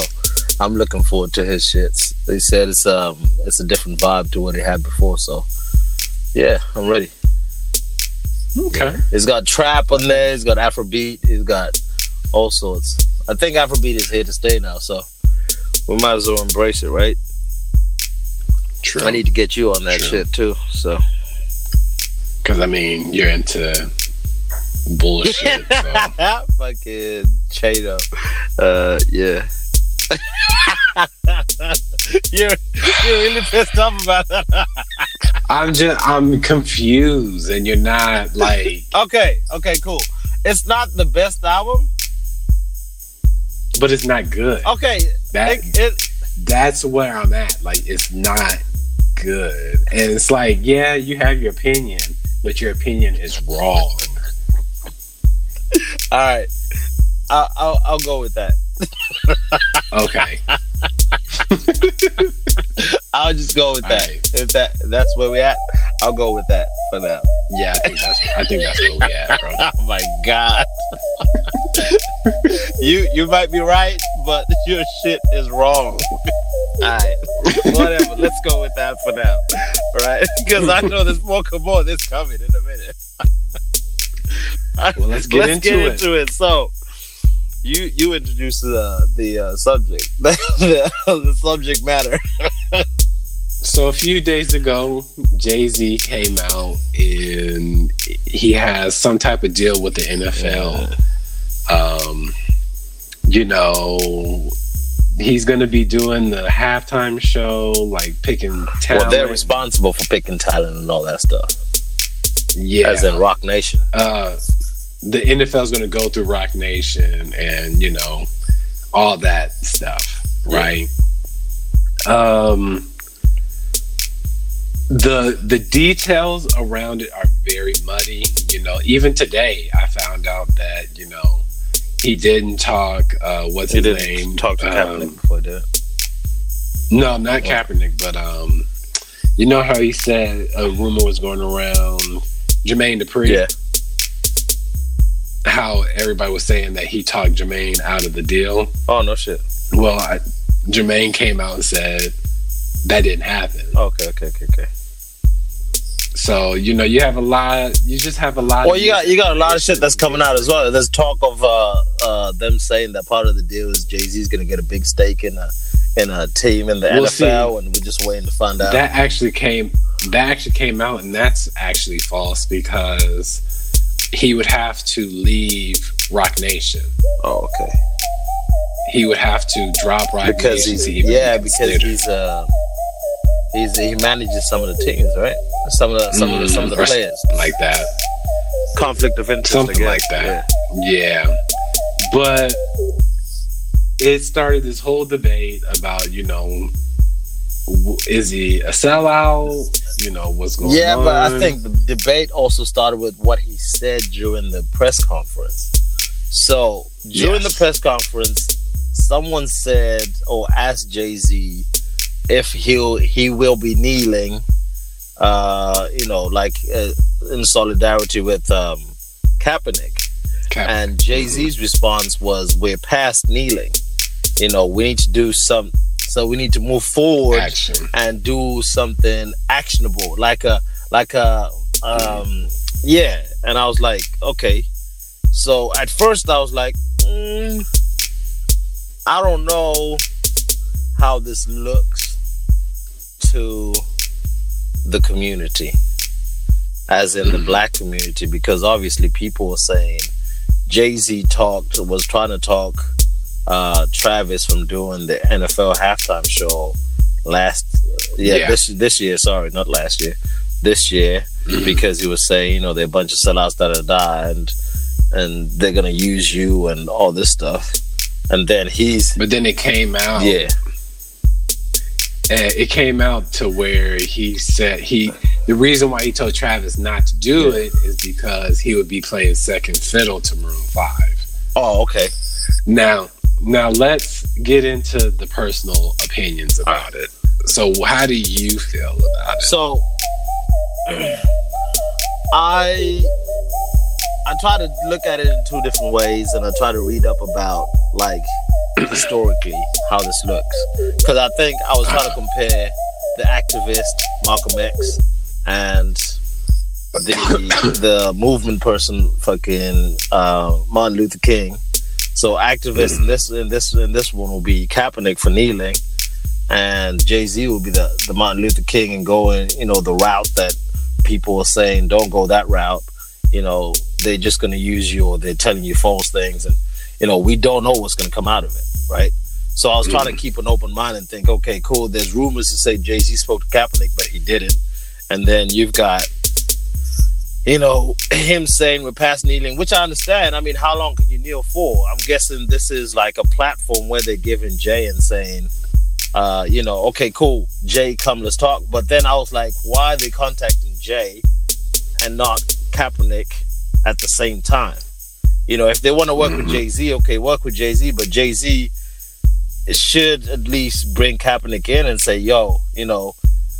I'm looking forward to his shits. They said it's um it's a different vibe to what he had before, so yeah, I'm ready. Okay. It's got trap on there. It's got Afrobeat. It's got all sorts. I think Afrobeat is here to stay now, so we might as well embrace it, right? True. I need to get you on that True. shit too. So Because I mean, you're into bullshit. So. fucking Chano. Uh, yeah. you're you're really pissed off about that. I'm just, I'm confused, and you're not like, okay, okay, cool. It's not the best album. but it's not good. Okay, That it, it, that's where I'm at. Like, it's not good, and it's like, yeah, you have your opinion, but your opinion is wrong. all right. I'll, I'll I'll go with that. Okay. I'll just go with that. Alright. If that that's where we at, I'll go with that for now. Yeah, I think that's I think that's where we at, bro. Oh my god. you you might be right, but your shit is wrong. Alright. Whatever. Let's go with that for now. Right? Because I know there's more more this coming in a minute. Well, let's get into get it. into it. So you you introduced the the uh, subject the, the subject matter. So a few days ago, Jay Z came out and he has some type of deal with the NFL. Um, you know, he's going to be doing the halftime show, like picking talent. Well, they're responsible for picking talent and all that stuff, yeah, as in Roc Nation. uh, the NFL is going to go through Roc Nation and you know all that stuff, right? Um, the the details around it are very muddy. You know, even today I found out that you know he didn't talk. Uh, what's He his name? talk to Um, Kaepernick before he did. it. No, not Kaepernick, but um, you know how he said a rumor was going around Jermaine Dupri. Yeah. How everybody was saying that he talked Jermaine out of the deal. Oh no shit. Well, I, Jermaine came out and said that didn't happen. Okay, okay, okay, okay. So you know, you have a lot. You just have a lot. Well, of you got you got a lot of shit that's coming out as well. There's talk of uh, uh, them saying that part of the deal is Jay Z's going to get a big stake in a in a team in the We'll NFL, and we're just waiting to find out. That actually came. That actually came out, and that's actually false because he would have to leave Roc Nation. oh, okay. He would have to drop Roc Because Nation he's even yeah, be because he's uh he's he manages some of the teams, right? Some of the some of the some of the Mm, or players. like that. Conflict of interest, Something like that. Yeah. But it started this whole debate about, you know, w- is he a sellout? You know, what's going Yeah, on? Yeah, but I think the debate also started with what he said during the press conference. So during Yes. the press conference, someone said or asked Jay Z if he'll he will be kneeling, uh, you know, like uh, in solidarity with um, Kaepernick. Cap- And Jay Z's response was, "We're past kneeling. You know, we need to do some. So we need to move forward action. and do something actionable, like a like a um, yeah." And I was like, "Okay." So at first I was like, mm, "I don't know how this looks to the community." As in the black community, because obviously people were saying Jay Z talked was trying to talk uh, Travis from doing the NFL halftime show last yeah, Yeah. this this year. Sorry, not last year. This year because he was saying you know they're a bunch of sellouts that are die and and they're gonna use you and all this stuff. And then he's But then it came out. yeah and it came out to where he said he the reason why he told Travis not to do it is because he would be playing second fiddle to Maroon Five. oh okay Now, now let's get into the personal opinions about it. So, how do you feel about it? So I I try to look at it in two different ways, and I try to read up about like historically how this looks because I think I was trying to compare the activist Malcolm X and the the movement person fucking uh, Martin Luther King. So activists in this in this in this one will be Kaepernick for kneeling, and Jay Z will be the the Martin Luther King and going you know the route that people are saying don't go that route. You know they're just going to use you or they're telling you false things, and you know we don't know what's going to come out of it, right? So I was trying to mm-hmm. keep an open mind and think, okay, cool. There's rumors to say Jay Z spoke to Kaepernick, but he didn't, and then you've got you know, him saying we're past kneeling, which I understand. I mean, how long can you kneel for? I'm guessing this is like a platform where they're giving Jay and saying, uh, you know, okay, cool, Jay, come, let's talk. But then I was like, why are they contacting Jay and not Kaepernick at the same time? You know, if they want to work with Jay Z, okay, work with Jay Z, but Jay Z should at least bring Kaepernick in and say, yo, you know,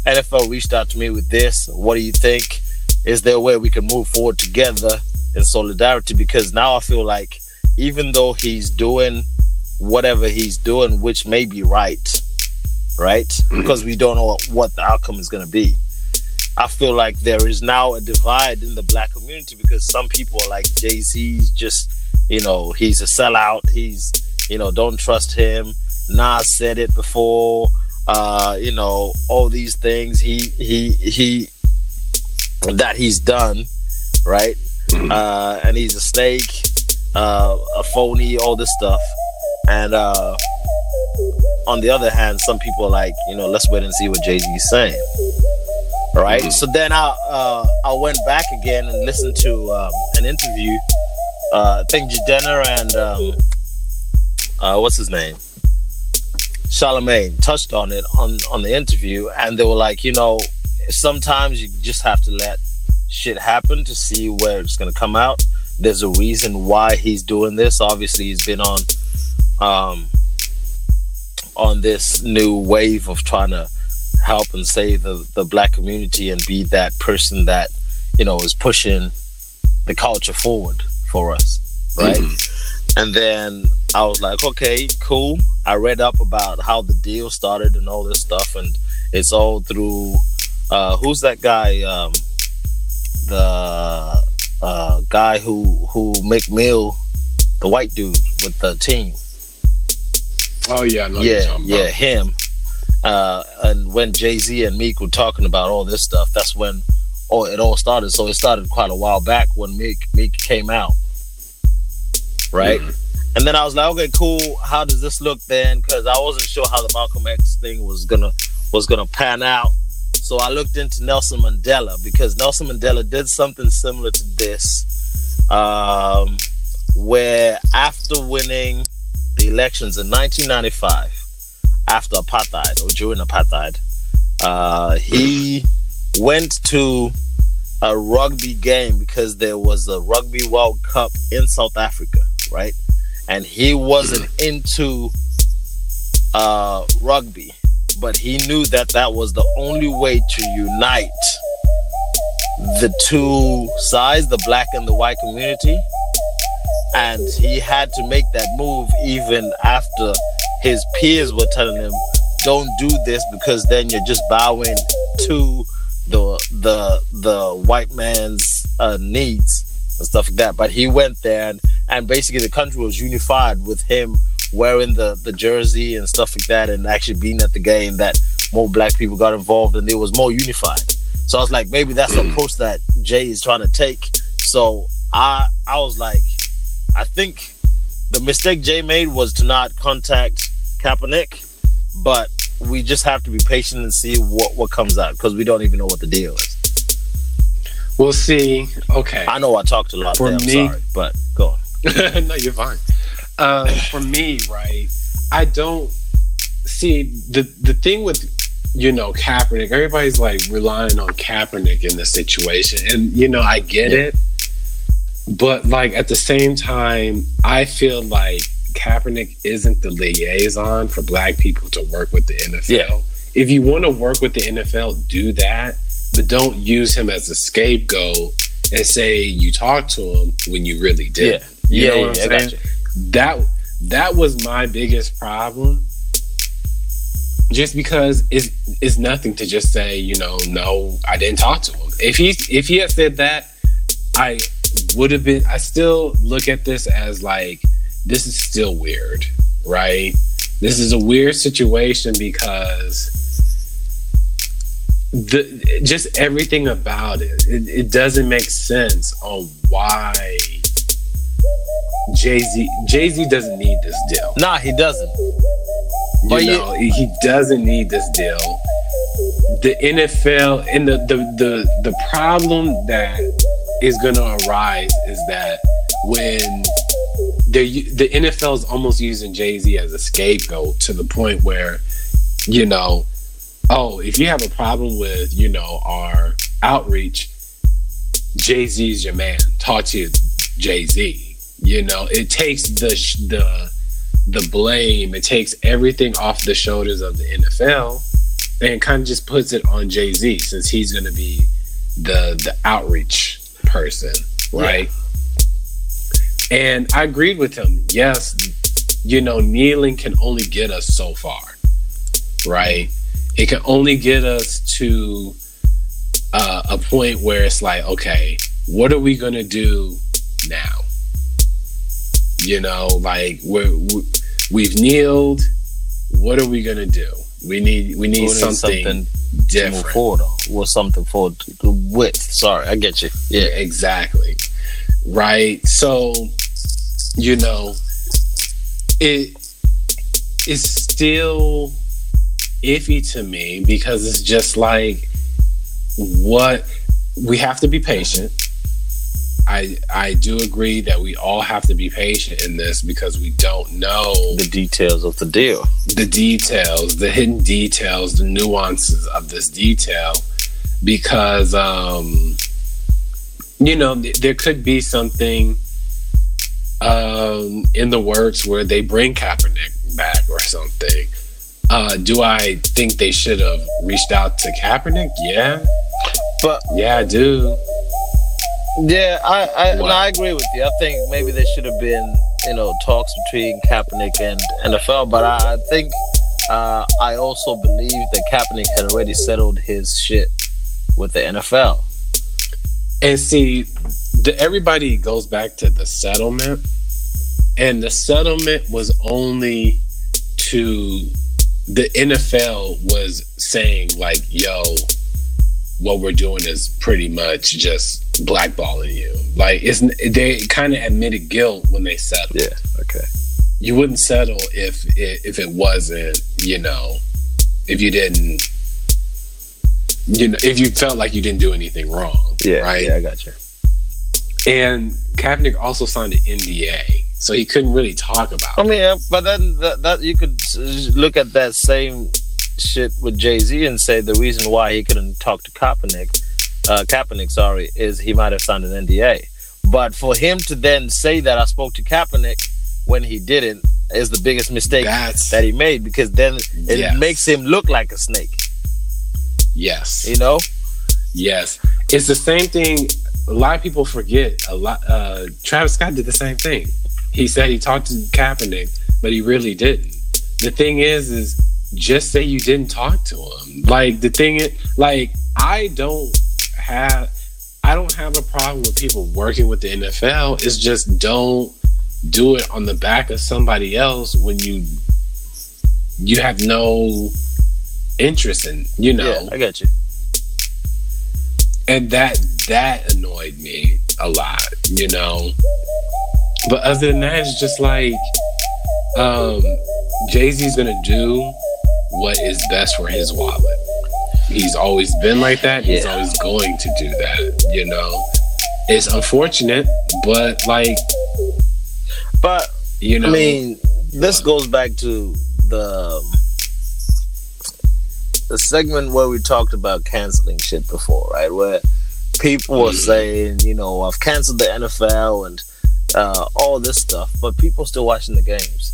NFL reached out to me with this. What do you think? Is there a way we can move forward together in solidarity? Because now I feel like even though he's doing whatever he's doing, which may be right, right? Because we don't know what the outcome is going to be. I feel like there is now a divide in the black community because some people are like Jay Z's just, you know, he's a sellout. He's, you know, don't trust him. Nas said it before. Uh, you know, all these things he he he that he's done, right? Uh, and he's a snake, uh, a phony, all this stuff. And uh, on the other hand, some people are like, you know, let's wait and see what Jay Z is saying. Right. So then I uh, I went back again and listened to um, an interview. Uh, I think Jidenna and um, uh, what's his name? Charlemagne touched on it on on the interview, and they were like, you know, sometimes you just have to let shit happen to see where it's gonna come out. There's a reason why he's doing this. Obviously, he's been on um on this new wave of trying to help and save the, the black community and be that person that you know is pushing the culture forward for us right mm-hmm. and then i was like okay cool i read up about how the deal started and all this stuff and it's all through uh who's that guy um the uh guy who who McMill the white dude with the team oh yeah yeah yeah him uh, and when Jay Z and Meek were talking about all this stuff, that's when all, it all started. So it started quite a while back when Meek Meek came out, right? Mm-hmm. And then I was like, okay, cool. How does this look then? Because I wasn't sure how the Malcolm X thing was gonna was gonna pan out. So I looked into Nelson Mandela because Nelson Mandela did something similar to this, um, where after winning the elections in 1995 after apartheid or during apartheid. Uh, he went to a rugby game because there was a rugby World Cup in South Africa, right? And he wasn't into uh, rugby, but he knew that that was the only way to unite the two sides, the black and the white community. And he had to make that move even after his peers were telling him, "Don't do this because then you're just bowing to the the the white man's uh, needs and stuff like that." But he went there, and, and basically the country was unified with him wearing the the jersey and stuff like that, and actually being at the game. That more black people got involved, and it was more unified. So I was like, maybe that's the mm. approach that Jay is trying to take. So I I was like, I think the mistake Jay made was to not contact Kaepernick, but we just have to be patient and see what what comes out because we don't even know what the deal is. We'll see. Okay. I know I talked a lot. For there, me, sorry, but go on. no, you're fine. Uh, for me, right, I don't see the the thing with you know Kaepernick. Everybody's like relying on Kaepernick in this situation, and you know I get yeah. it but like at the same time, I feel like Kaepernick isn't the liaison for black people to work with the NFL. Yeah. If you want to work with the NFL, do that, but don't use him as a scapegoat and say you talked to him when you really did. Yeah, you yeah, yeah, yeah That that was my biggest problem. Just because it's it's nothing to just say, you know, no, I didn't talk to him. If he if he had said that, I would have been I still look at this as like this is still weird, right? This is a weird situation because the just everything about it, it, it doesn't make sense on why Jay Z Jay Z doesn't need this deal. Nah, he doesn't. You but know, you, he doesn't need this deal. The NFL and the the the, the problem that is going to arise is that when the the NFL is almost using Jay Z as a scapegoat to the point where, you know, oh, if you have a problem with you know our outreach, Jay Z's your man. Talk to Jay Z. You know, it takes the the the blame. It takes everything off the shoulders of the NFL, and kind of just puts it on Jay Z since he's going to be the the outreach person, right? Yeah. And I agreed with him. Yes, you know, kneeling can only get us so far, right? It can only get us to uh, a point where it's like, okay, what are we gonna do now? You know, like we're, we've kneeled. What are we gonna do? We need we need something, something different. to forward on, or something for with. Sorry, I get you. Yeah, exactly. Right. So, you know, it is still iffy to me because it's just like what we have to be patient. I I do agree that we all have to be patient in this because we don't know The details of the deal. the details, the hidden details, the nuances of this detail, because um, you know th- there could be something um, in the works where they bring Kaepernick back or something. Uh, do I think they should have reached out to Kaepernick? Yeah, But yeah, I do. Yeah, I I, no, I agree with you. I think maybe there should have been you know talks between Kaepernick and NFL, but I, I think uh, I also believe that Kaepernick had already settled his shit with the NFL. And see, the, everybody goes back to the settlement, and the settlement was only to the NFL was saying like, "Yo, what we're doing is pretty much just blackballing you." Like, it's they kind of admitted guilt when they settled. Yeah. Okay. You wouldn't settle if it, if it wasn't, you know, if you didn't. You know, if you felt like you didn't do anything wrong, Yeah. right? Yeah, I got you. And Kaepernick also signed an NDA, so he couldn't really talk about. I mean, uh, but then that, that you could look at that same shit with Jay Z and say the reason why he couldn't talk to Kaepernick, uh, Kaepernick, sorry, is he might have signed an NDA. But for him to then say that I spoke to Kaepernick when he didn't is the biggest mistake That's that he made because then it Yes. makes him look like a snake. yes, You know? yes. It's the same thing. A lot of people forget. A lot. Uh, Travis Scott did the same thing. He said he talked to Kaepernick, but he really didn't. The thing is, is just say you didn't talk to him. Like the thing is, like I don't have, I don't have a problem with people working with the NFL. It's just don't do it on the back of somebody else when you you have no interest in, you know Yeah, I got you. and that that annoyed me a lot you know but other than that it's just like um jay-z's gonna do what is best for his wallet he's always been like that he's Yeah. always going to do that you know it's unfortunate but like But you know I mean, this goes back to the the segment where we talked about canceling shit before, right? Where people were Mhm. saying, you know, I've canceled the NFL and uh, all this stuff, but people still watching the games.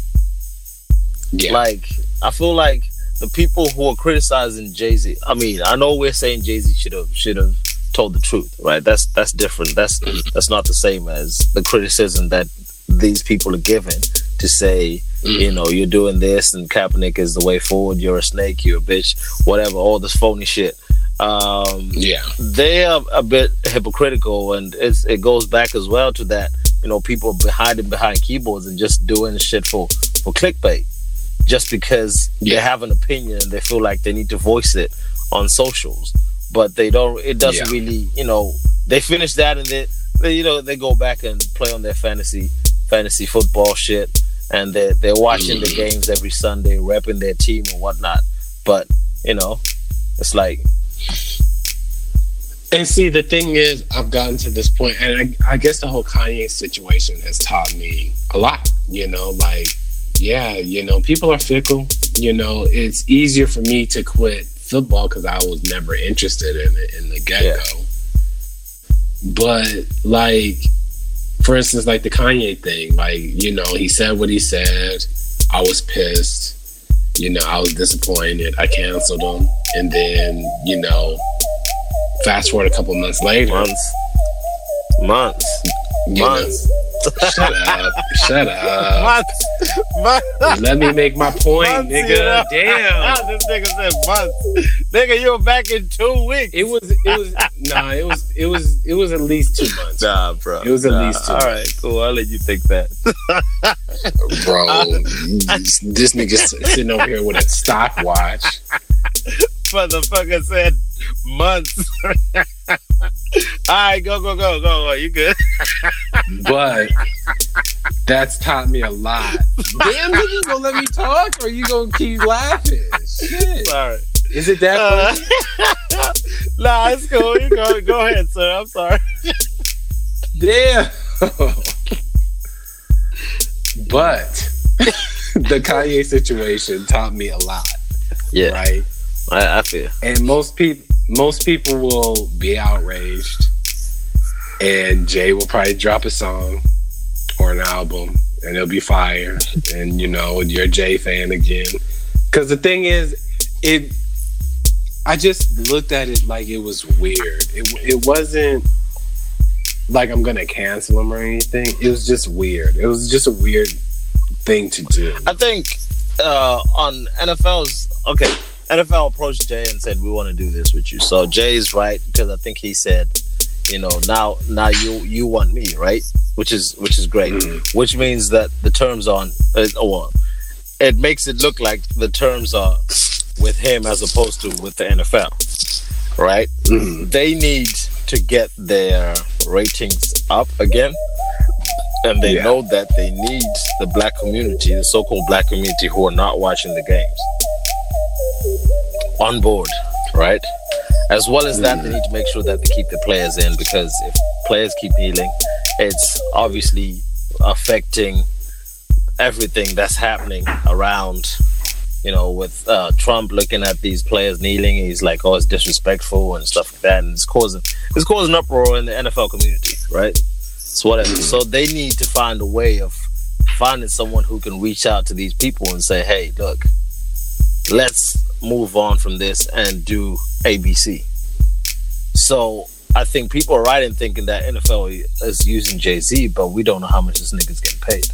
yeah Like, I feel like the people who are criticizing Jay Z. I mean, I know we're saying Jay Z should have should have told the truth, right? That's that's different. That's that's not the same as the criticism that these people are giving to say, you know, you're doing this and Kaepernick is the way forward. You're a snake. You're a bitch. Whatever. All this phony shit. Um, yeah they are a bit hypocritical, and it's, it goes back as well to that. You know, people hiding behind keyboards and just doing shit for for clickbait, just because they have an opinion and they feel like they need to voice it on socials, but they don't. It doesn't Yeah. really, you know. They finish that and then they, you know, they go back and play on their fantasy fantasy football shit, and they're they're watching the Mhm. games every Sunday, repping their team and whatnot. But you know, it's like And see, the thing is, I've gotten to this point, and I, I guess the whole Kanye situation has taught me a lot. You know, like, yeah, you know, people are fickle. You know, it's easier for me to quit football because I was never interested in it in the get go. But like, for instance, like the Kanye thing, like, you know, he said what he said. I was pissed. You know, I was disappointed. I canceled him, and then, you know, fast forward a couple months later, months, months, you know, months. Shut up, shut up. months, months. Let me make my point, Months, you nigga. know? Damn. this nigga said months. Nigga, you were back in two weeks. It was, it was, nah, it was, it was, it was at least two months, Nah, bro. It was at least two. months All right, cool. I'll let you think that. bro. this, this nigga sitting over here with a stopwatch. Motherfucker said months. All right, go, go, go, go, go. You good? but that's taught me a lot. Damn, nigga, you gonna let me talk or you gonna keep laughing? Shit. Sorry. Is it that Uh, nah, it's cool. You go, go ahead, sir. I'm sorry. Damn. but the Kanye situation taught me a lot. Yeah, Right. I, I feel. And most people most people will be outraged. And Jay will probably drop a song or an album and it'll be fire. And you know, you're a Jay fan again. Cause the thing is, it I just looked at it like it was weird. It it wasn't like I'm gonna cancel him or anything. It was just weird. It was just a weird thing to do. I think uh, on NFL's okay. NFL approached Jay and said, "We want to do this with you." So Jay is right because I think he said, "You know, now now you you want me, right?" Which is which is great. Mhm. Which means that the terms on uh, well, it makes it look like the terms are with him as opposed to with the NFL, right? Mhm. They need to get their ratings up again and they Yeah. know that they need the black community, the so-called black community who are not watching the games, on board, right? As well as that, they need to make sure that they keep the players in because if players keep kneeling, it's obviously affecting everything that's happening around. You know, with uh, Trump looking at these players kneeling, he's like, "Oh, it's disrespectful" and stuff like that, and it's causing it's causing uproar in the NFL community, right? So whatever. So they need to find a way of finding someone who can reach out to these people and say, "Hey, look, let's move on from this and do ABC." So I think people are right in thinking that NFL is using Jay Z, but we don't know how much this nigga's getting paid.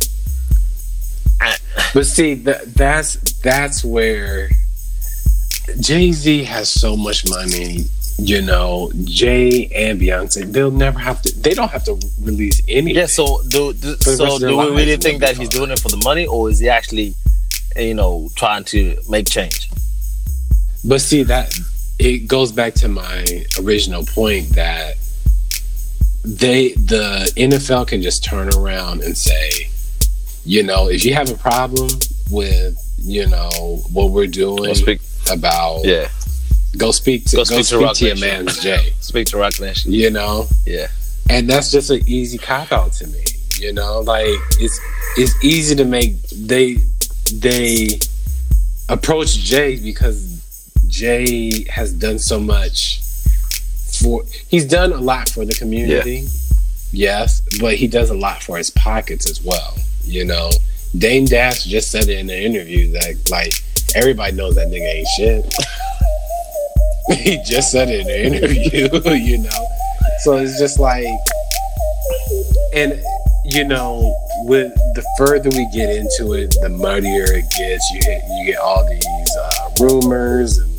But see, that that's that's where Jay Z has so much money. You know, Jay and Beyonce, they'll never have to. They don't have to release any. Yeah. So do, do so rest of their do we really think that he's doing it for the money, or is he actually, you know, trying to make change? But see that it goes back to my original point that they the NFL can just turn around and say, you know, if you have a problem with you know what we're doing about, Yeah. go speak to Go go speak to Roc to your man's Jay. Speak to Roc Nation. You know, Yeah. and that's just an easy cop out to me. You know, like it's it's easy to make they they approach Jay because Jay has done so much for he's done a lot for the community. Yes, but he does a lot for his pockets as well. You know, Dame Dash just said it in an interview that like everybody knows that nigga ain't shit. he just said it in an interview, you know. So it's just like, and you know, with the further we get into it, the muddier it gets. You hit, you get all these uh, rumors and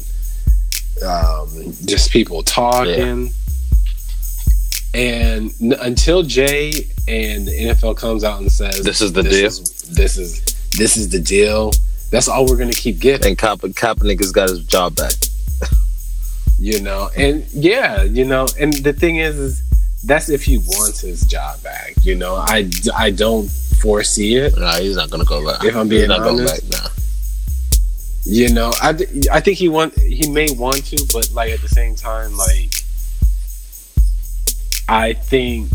um, just people talking. And n- until Jay and the NFL comes out and says This is the deal." is- this is this is the deal. That's all we're gonna keep getting And Cap Kaepernick got his job back. you know and yeah you know and the thing is is that's if he wants his job back you know i i don't foresee it he's not gonna go back. If I'm he's being not going honest. back. Nah. You know i th- i think he want he may want to but like at the same time like i think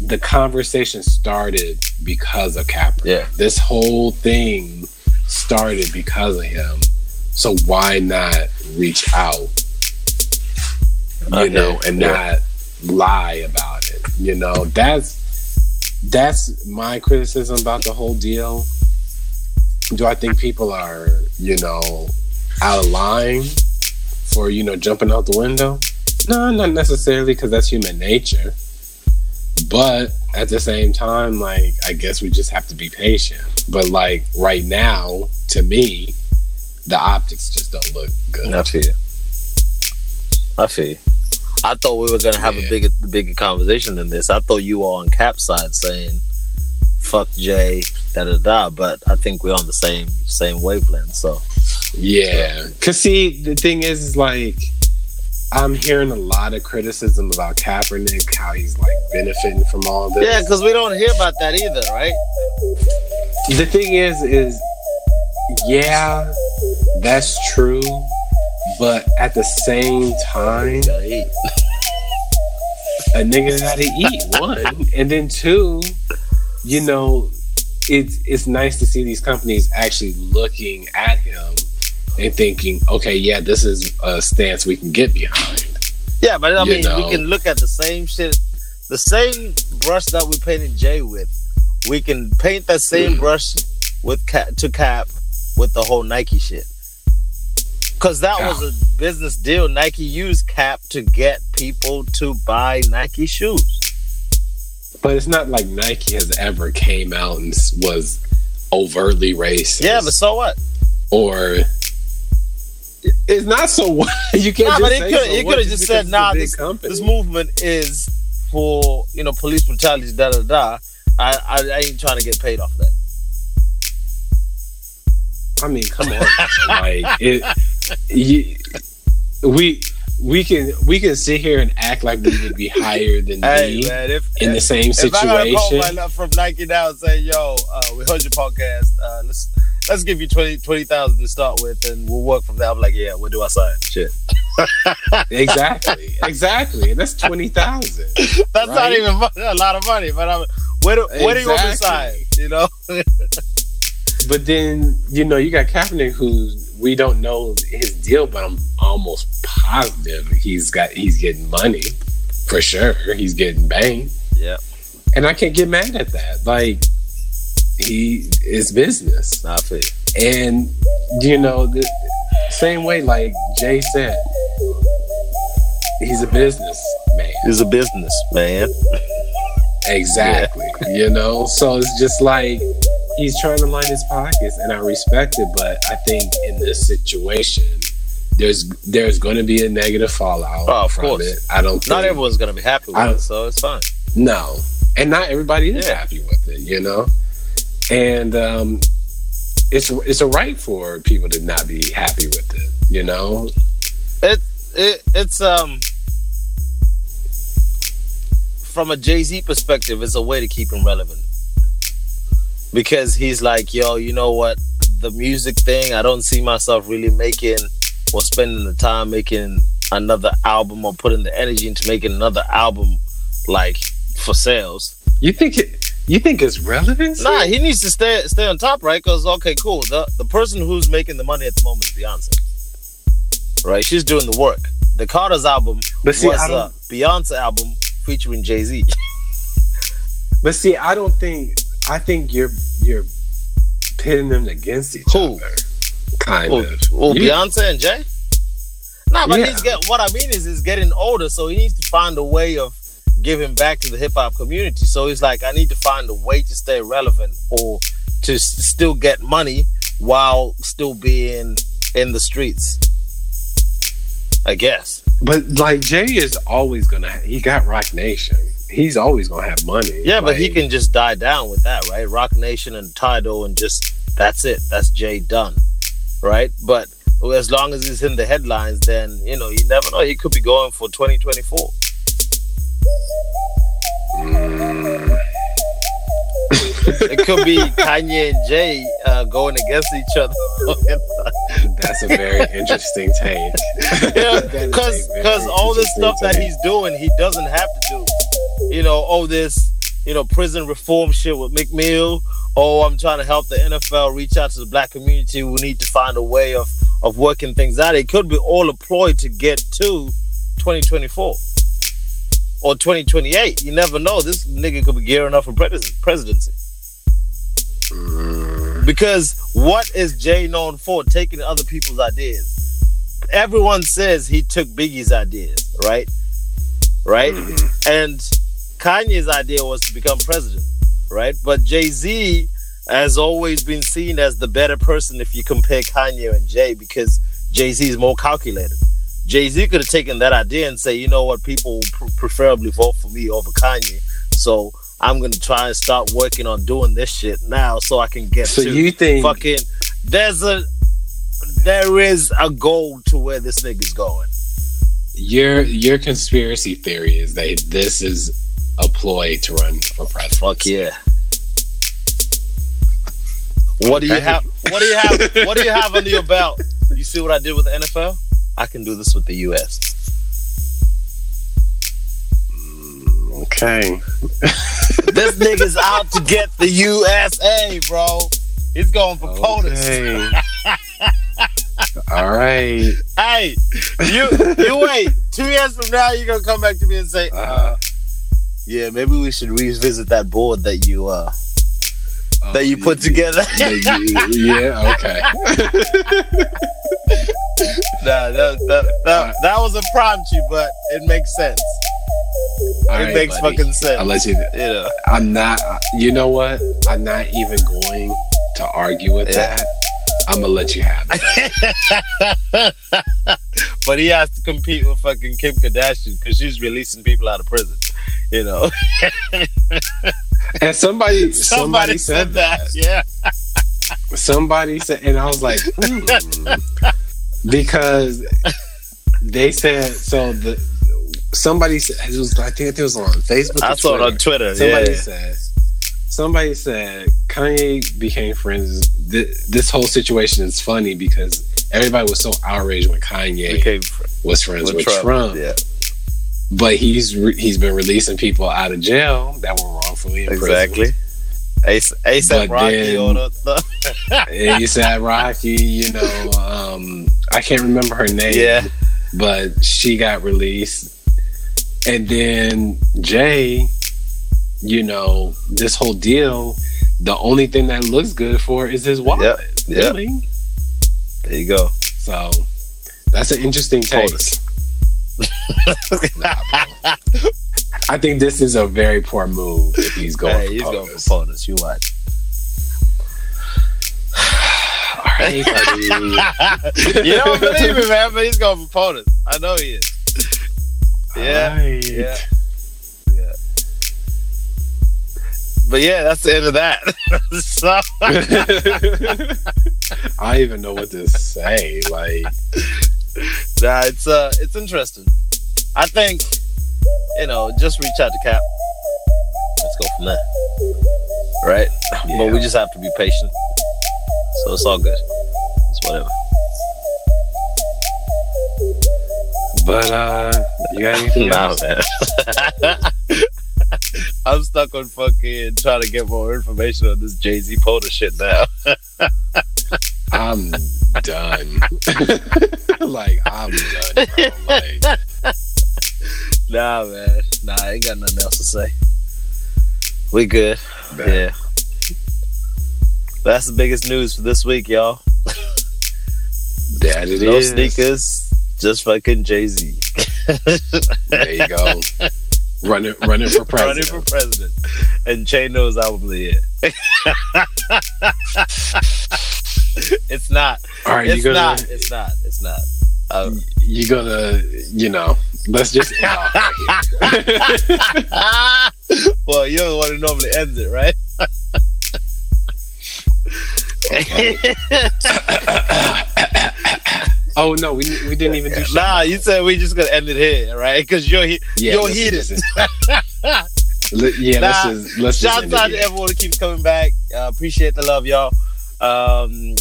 the conversation started because of Kaepernick. Yeah. This whole thing started because of him. So why not reach out? You Okay, know, and yeah. not lie about it. You know, that's that's my criticism about the whole deal. Do I think people are, you know, out of line for, you know, jumping out the window? No, not necessarily because that's human nature. But at the same time, like, I guess we just have to be patient. But, like, right now, to me, the optics just don't look good. I feel you. I feel you. I thought we were gonna have Yeah. a bigger, bigger conversation than this. I thought you were on Cap side saying "fuck Jay," da da da. But I think we're on the same same wavelength. So Yeah. Cause see, the thing is, is like I'm hearing a lot of criticism about Kaepernick, how he's like benefiting from all this. yeah, because we don't hear about that either, right? The thing is, is yeah, that's true, but at the same time, a nigga gotta eat one, and then two, you know, it's it's nice to see these companies actually looking at him and thinking, okay, yeah, this is a stance we can get behind. Yeah, but I You mean, know. we can look at the same shit, the same brush that we painted Jay with. We can paint that same mm. brush with cap to cap with the whole Nike shit. Cause that was a business deal. Nike used Cap to get people to buy Nike shoes. But it's not like Nike has ever came out and was overtly racist. Yeah, but so what? or it's not so what you can't Nah, just but say could so what could have just said, "Nah, this this movement is for you know police brutality." Da da da. I, I I ain't trying to get paid off that. I mean, come on, like it. You, we we can we can sit here and act like we would be higher than Hey me man, if in the if, same if I call situation. my love from Nike now and say, "Yo, uh, we heard your podcast. Uh, let's let's give you 20 20,000 to start with, and we'll work from there." I'm like, "Yeah, what do I sign?" Shit, exactly, exactly. And that's twenty thousand. that's not even a lot of money, but I'm where do where do you want me to sign? You know? But then you know you got Kaepernick, who we don't know his deal, but I'm almost positive he's got he's getting money for sure. He's getting banged. yeah, and I can't get mad at that. Like he is business, and you know the same way. Like Jay said, he's a business man. He's a business, man. Exactly. You know, so it's just like he's trying to line his pockets, and I respect it. But I think in this situation. There's there's going to be a negative fallout. Oh, of from course. It. I don't. Think, Not everyone's gonna be happy with it, so it's fine. No, and not everybody is Yeah. happy with it, you know. And um, it's it's a right for people to not be happy with it, you know. it, it it's um from a Jay Z perspective, it's a way to keep him relevant because he's like, yo, you know what, the music thing, I don't see myself really making or spending the time making another album or putting the energy into making another album like for sales. You think it? You think it's relevant? Nah, he needs to stay stay on top, right? Because okay, cool. The the person who's making the money at the moment is Beyonce, right? She's doing the work. The Carter's album But see, was a Beyonce album featuring Jay Z. But see, I don't think. I think you're you're pitting them against each Who? other. Kind Oh, of. You- Beyonce and Jay. Nah, but Yeah. he's get what I mean is he's getting older, so he needs to find a way of giving back to the hip hop community. So he's like, I need to find a way to stay relevant or to s- still get money while still being in the streets. I guess. But like Jay is always gonna. He got Roc Nation. He's always gonna have money. Yeah, but he can just die down with that, right? Roc Nation and Tidal and just that's it. That's Jay done. Right? But as long as he's in the headlines, then you know, you never know. He could be going for 2024. it could be Kanye and Jay uh, going against each other. That's a very interesting take. yeah, That is a because very because all the stuff that he's doing, he doesn't have to do. You know, oh this, you know, prison reform shit with Meek Mill. Oh, I'm trying to help the NFL reach out to the black community. We need to find a way of of working things out. It could be all employed to get to 2024 or 2028. You never know. This nigga could be gearing up for presidency. Mm. Because what is Jay known for? Taking other people's ideas. Everyone says he took Biggie's ideas, right? Right? Mm-hmm. And Kanye's idea was to become president, right? But Jay Z has always been seen as the better person if you compare Kanye and Jay because Jay Z is more calculated. Jay Z could have taken that idea and say, you know what, people will pr- preferably vote for me over Kanye. So I'm going to try and start working on doing this shit now so I can get So to you think fucking there's a there is a goal to where this nigga's going. your your conspiracy theory is that this is a ploy to run for president? Fuck yeah. What do you have? What do you have? What do you have under your belt? You see what I did with the NFL? I can do this with the U.S. Okay. This nigga's out to get the USA, bro. He's going for POTUS. Okay. All right. Hey, you you wait. Two years from now, you're gonna come back to me and say, uh, "Yeah, maybe we should revisit that board that you uh that you put together." yeah. Okay. nah, that, that, that, that was a prompt you, but it makes sense. All it right, makes buddy. fucking sense. Let you. you know. I'm not. You know what? I'm not even going to argue with Yeah. that. I'm gonna let you have it. but he has to compete with fucking Kim Kardashian because she's releasing people out of prison. You know, And somebody, somebody, said that. Yeah, Somebody said, and I was like, hmm. because they said so. The somebody said it was. I think it was on Facebook. I saw it on Twitter. Twitter. Somebody yeah, said. Somebody said Kanye became friends. Th- this whole situation is funny because everybody was so outraged when Kanye became was friends with with, Trump. Trump. Yeah, But he's re- he's been releasing people out of jail that were wrongfully imprisoned. exactly. Ace, ASAP Rocky then- or the, ASAP Rocky, you know, um, I can't remember her name. Yeah. But she got released. And then Jay, you know, this whole deal, the only thing that looks good for is his wallet. Yep. Really? there you go. So that's an interesting take. POTUS. Nah, bro. I think this is a very poor move if he's going Hey, for he's going for POTUS. You watch. All right, you don't believe me, man, but he's going for POTUS. I know he is. Yeah, right. yeah. Yeah. But yeah, that's the end of that. so, I don't even know what to say. Like, nah, it's uh, it's interesting. I think, you know, just reach out to Cap. Let's go from there. Right? But we just have to be patient. So it's all good. It's whatever. but uh, you got anything Nah, else? man. I'm stuck on fucking trying to get more information on this Jay Z POTUS shit now. I'm done. like, I'm done. Like, Nah, man. Nah, I ain't got nothing else to say. We good. that- Yeah. That's the biggest news for this week, y'all. that it no is. sneakers, just fucking Jay Z. There you go. Running, running for president. Running for president. And Chano's album of the year. it's not. All right, It's you gonna, not. It's not. It's not. Uh, you gonna, you know, let's just end off right here. well, you're the one who normally ends it, right? Oh no, we we didn't even do. nah, you said we just gonna end it here, right? Because you're he- Yeah, you're heated. Let- yeah, Nah, let's just let's just out to everyone who keeps coming back. Uh, appreciate the love, y'all. Um,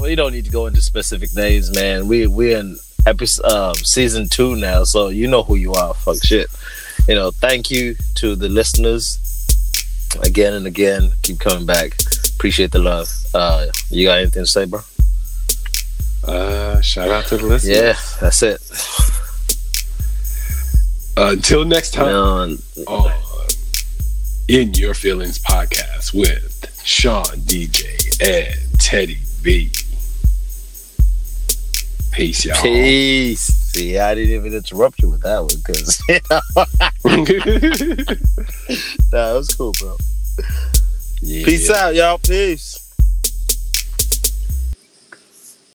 we don't need to go into specific names, man. We we're in episode um, season two now, so you know who you are. Fuck shit. You know, thank you to the listeners again and again. Keep coming back. Appreciate the love. Uh, you got anything to say, bro? Uh, shout out to the listeners. Yeah, that's it. Uh, until next time on In Your Feelings podcast with Sean DJ and Teddy V. Peace, y'all. peace. See, I didn't even interrupt you with that one because you know, nah, it was cool, bro. Yeah. Peace out, y'all. Peace.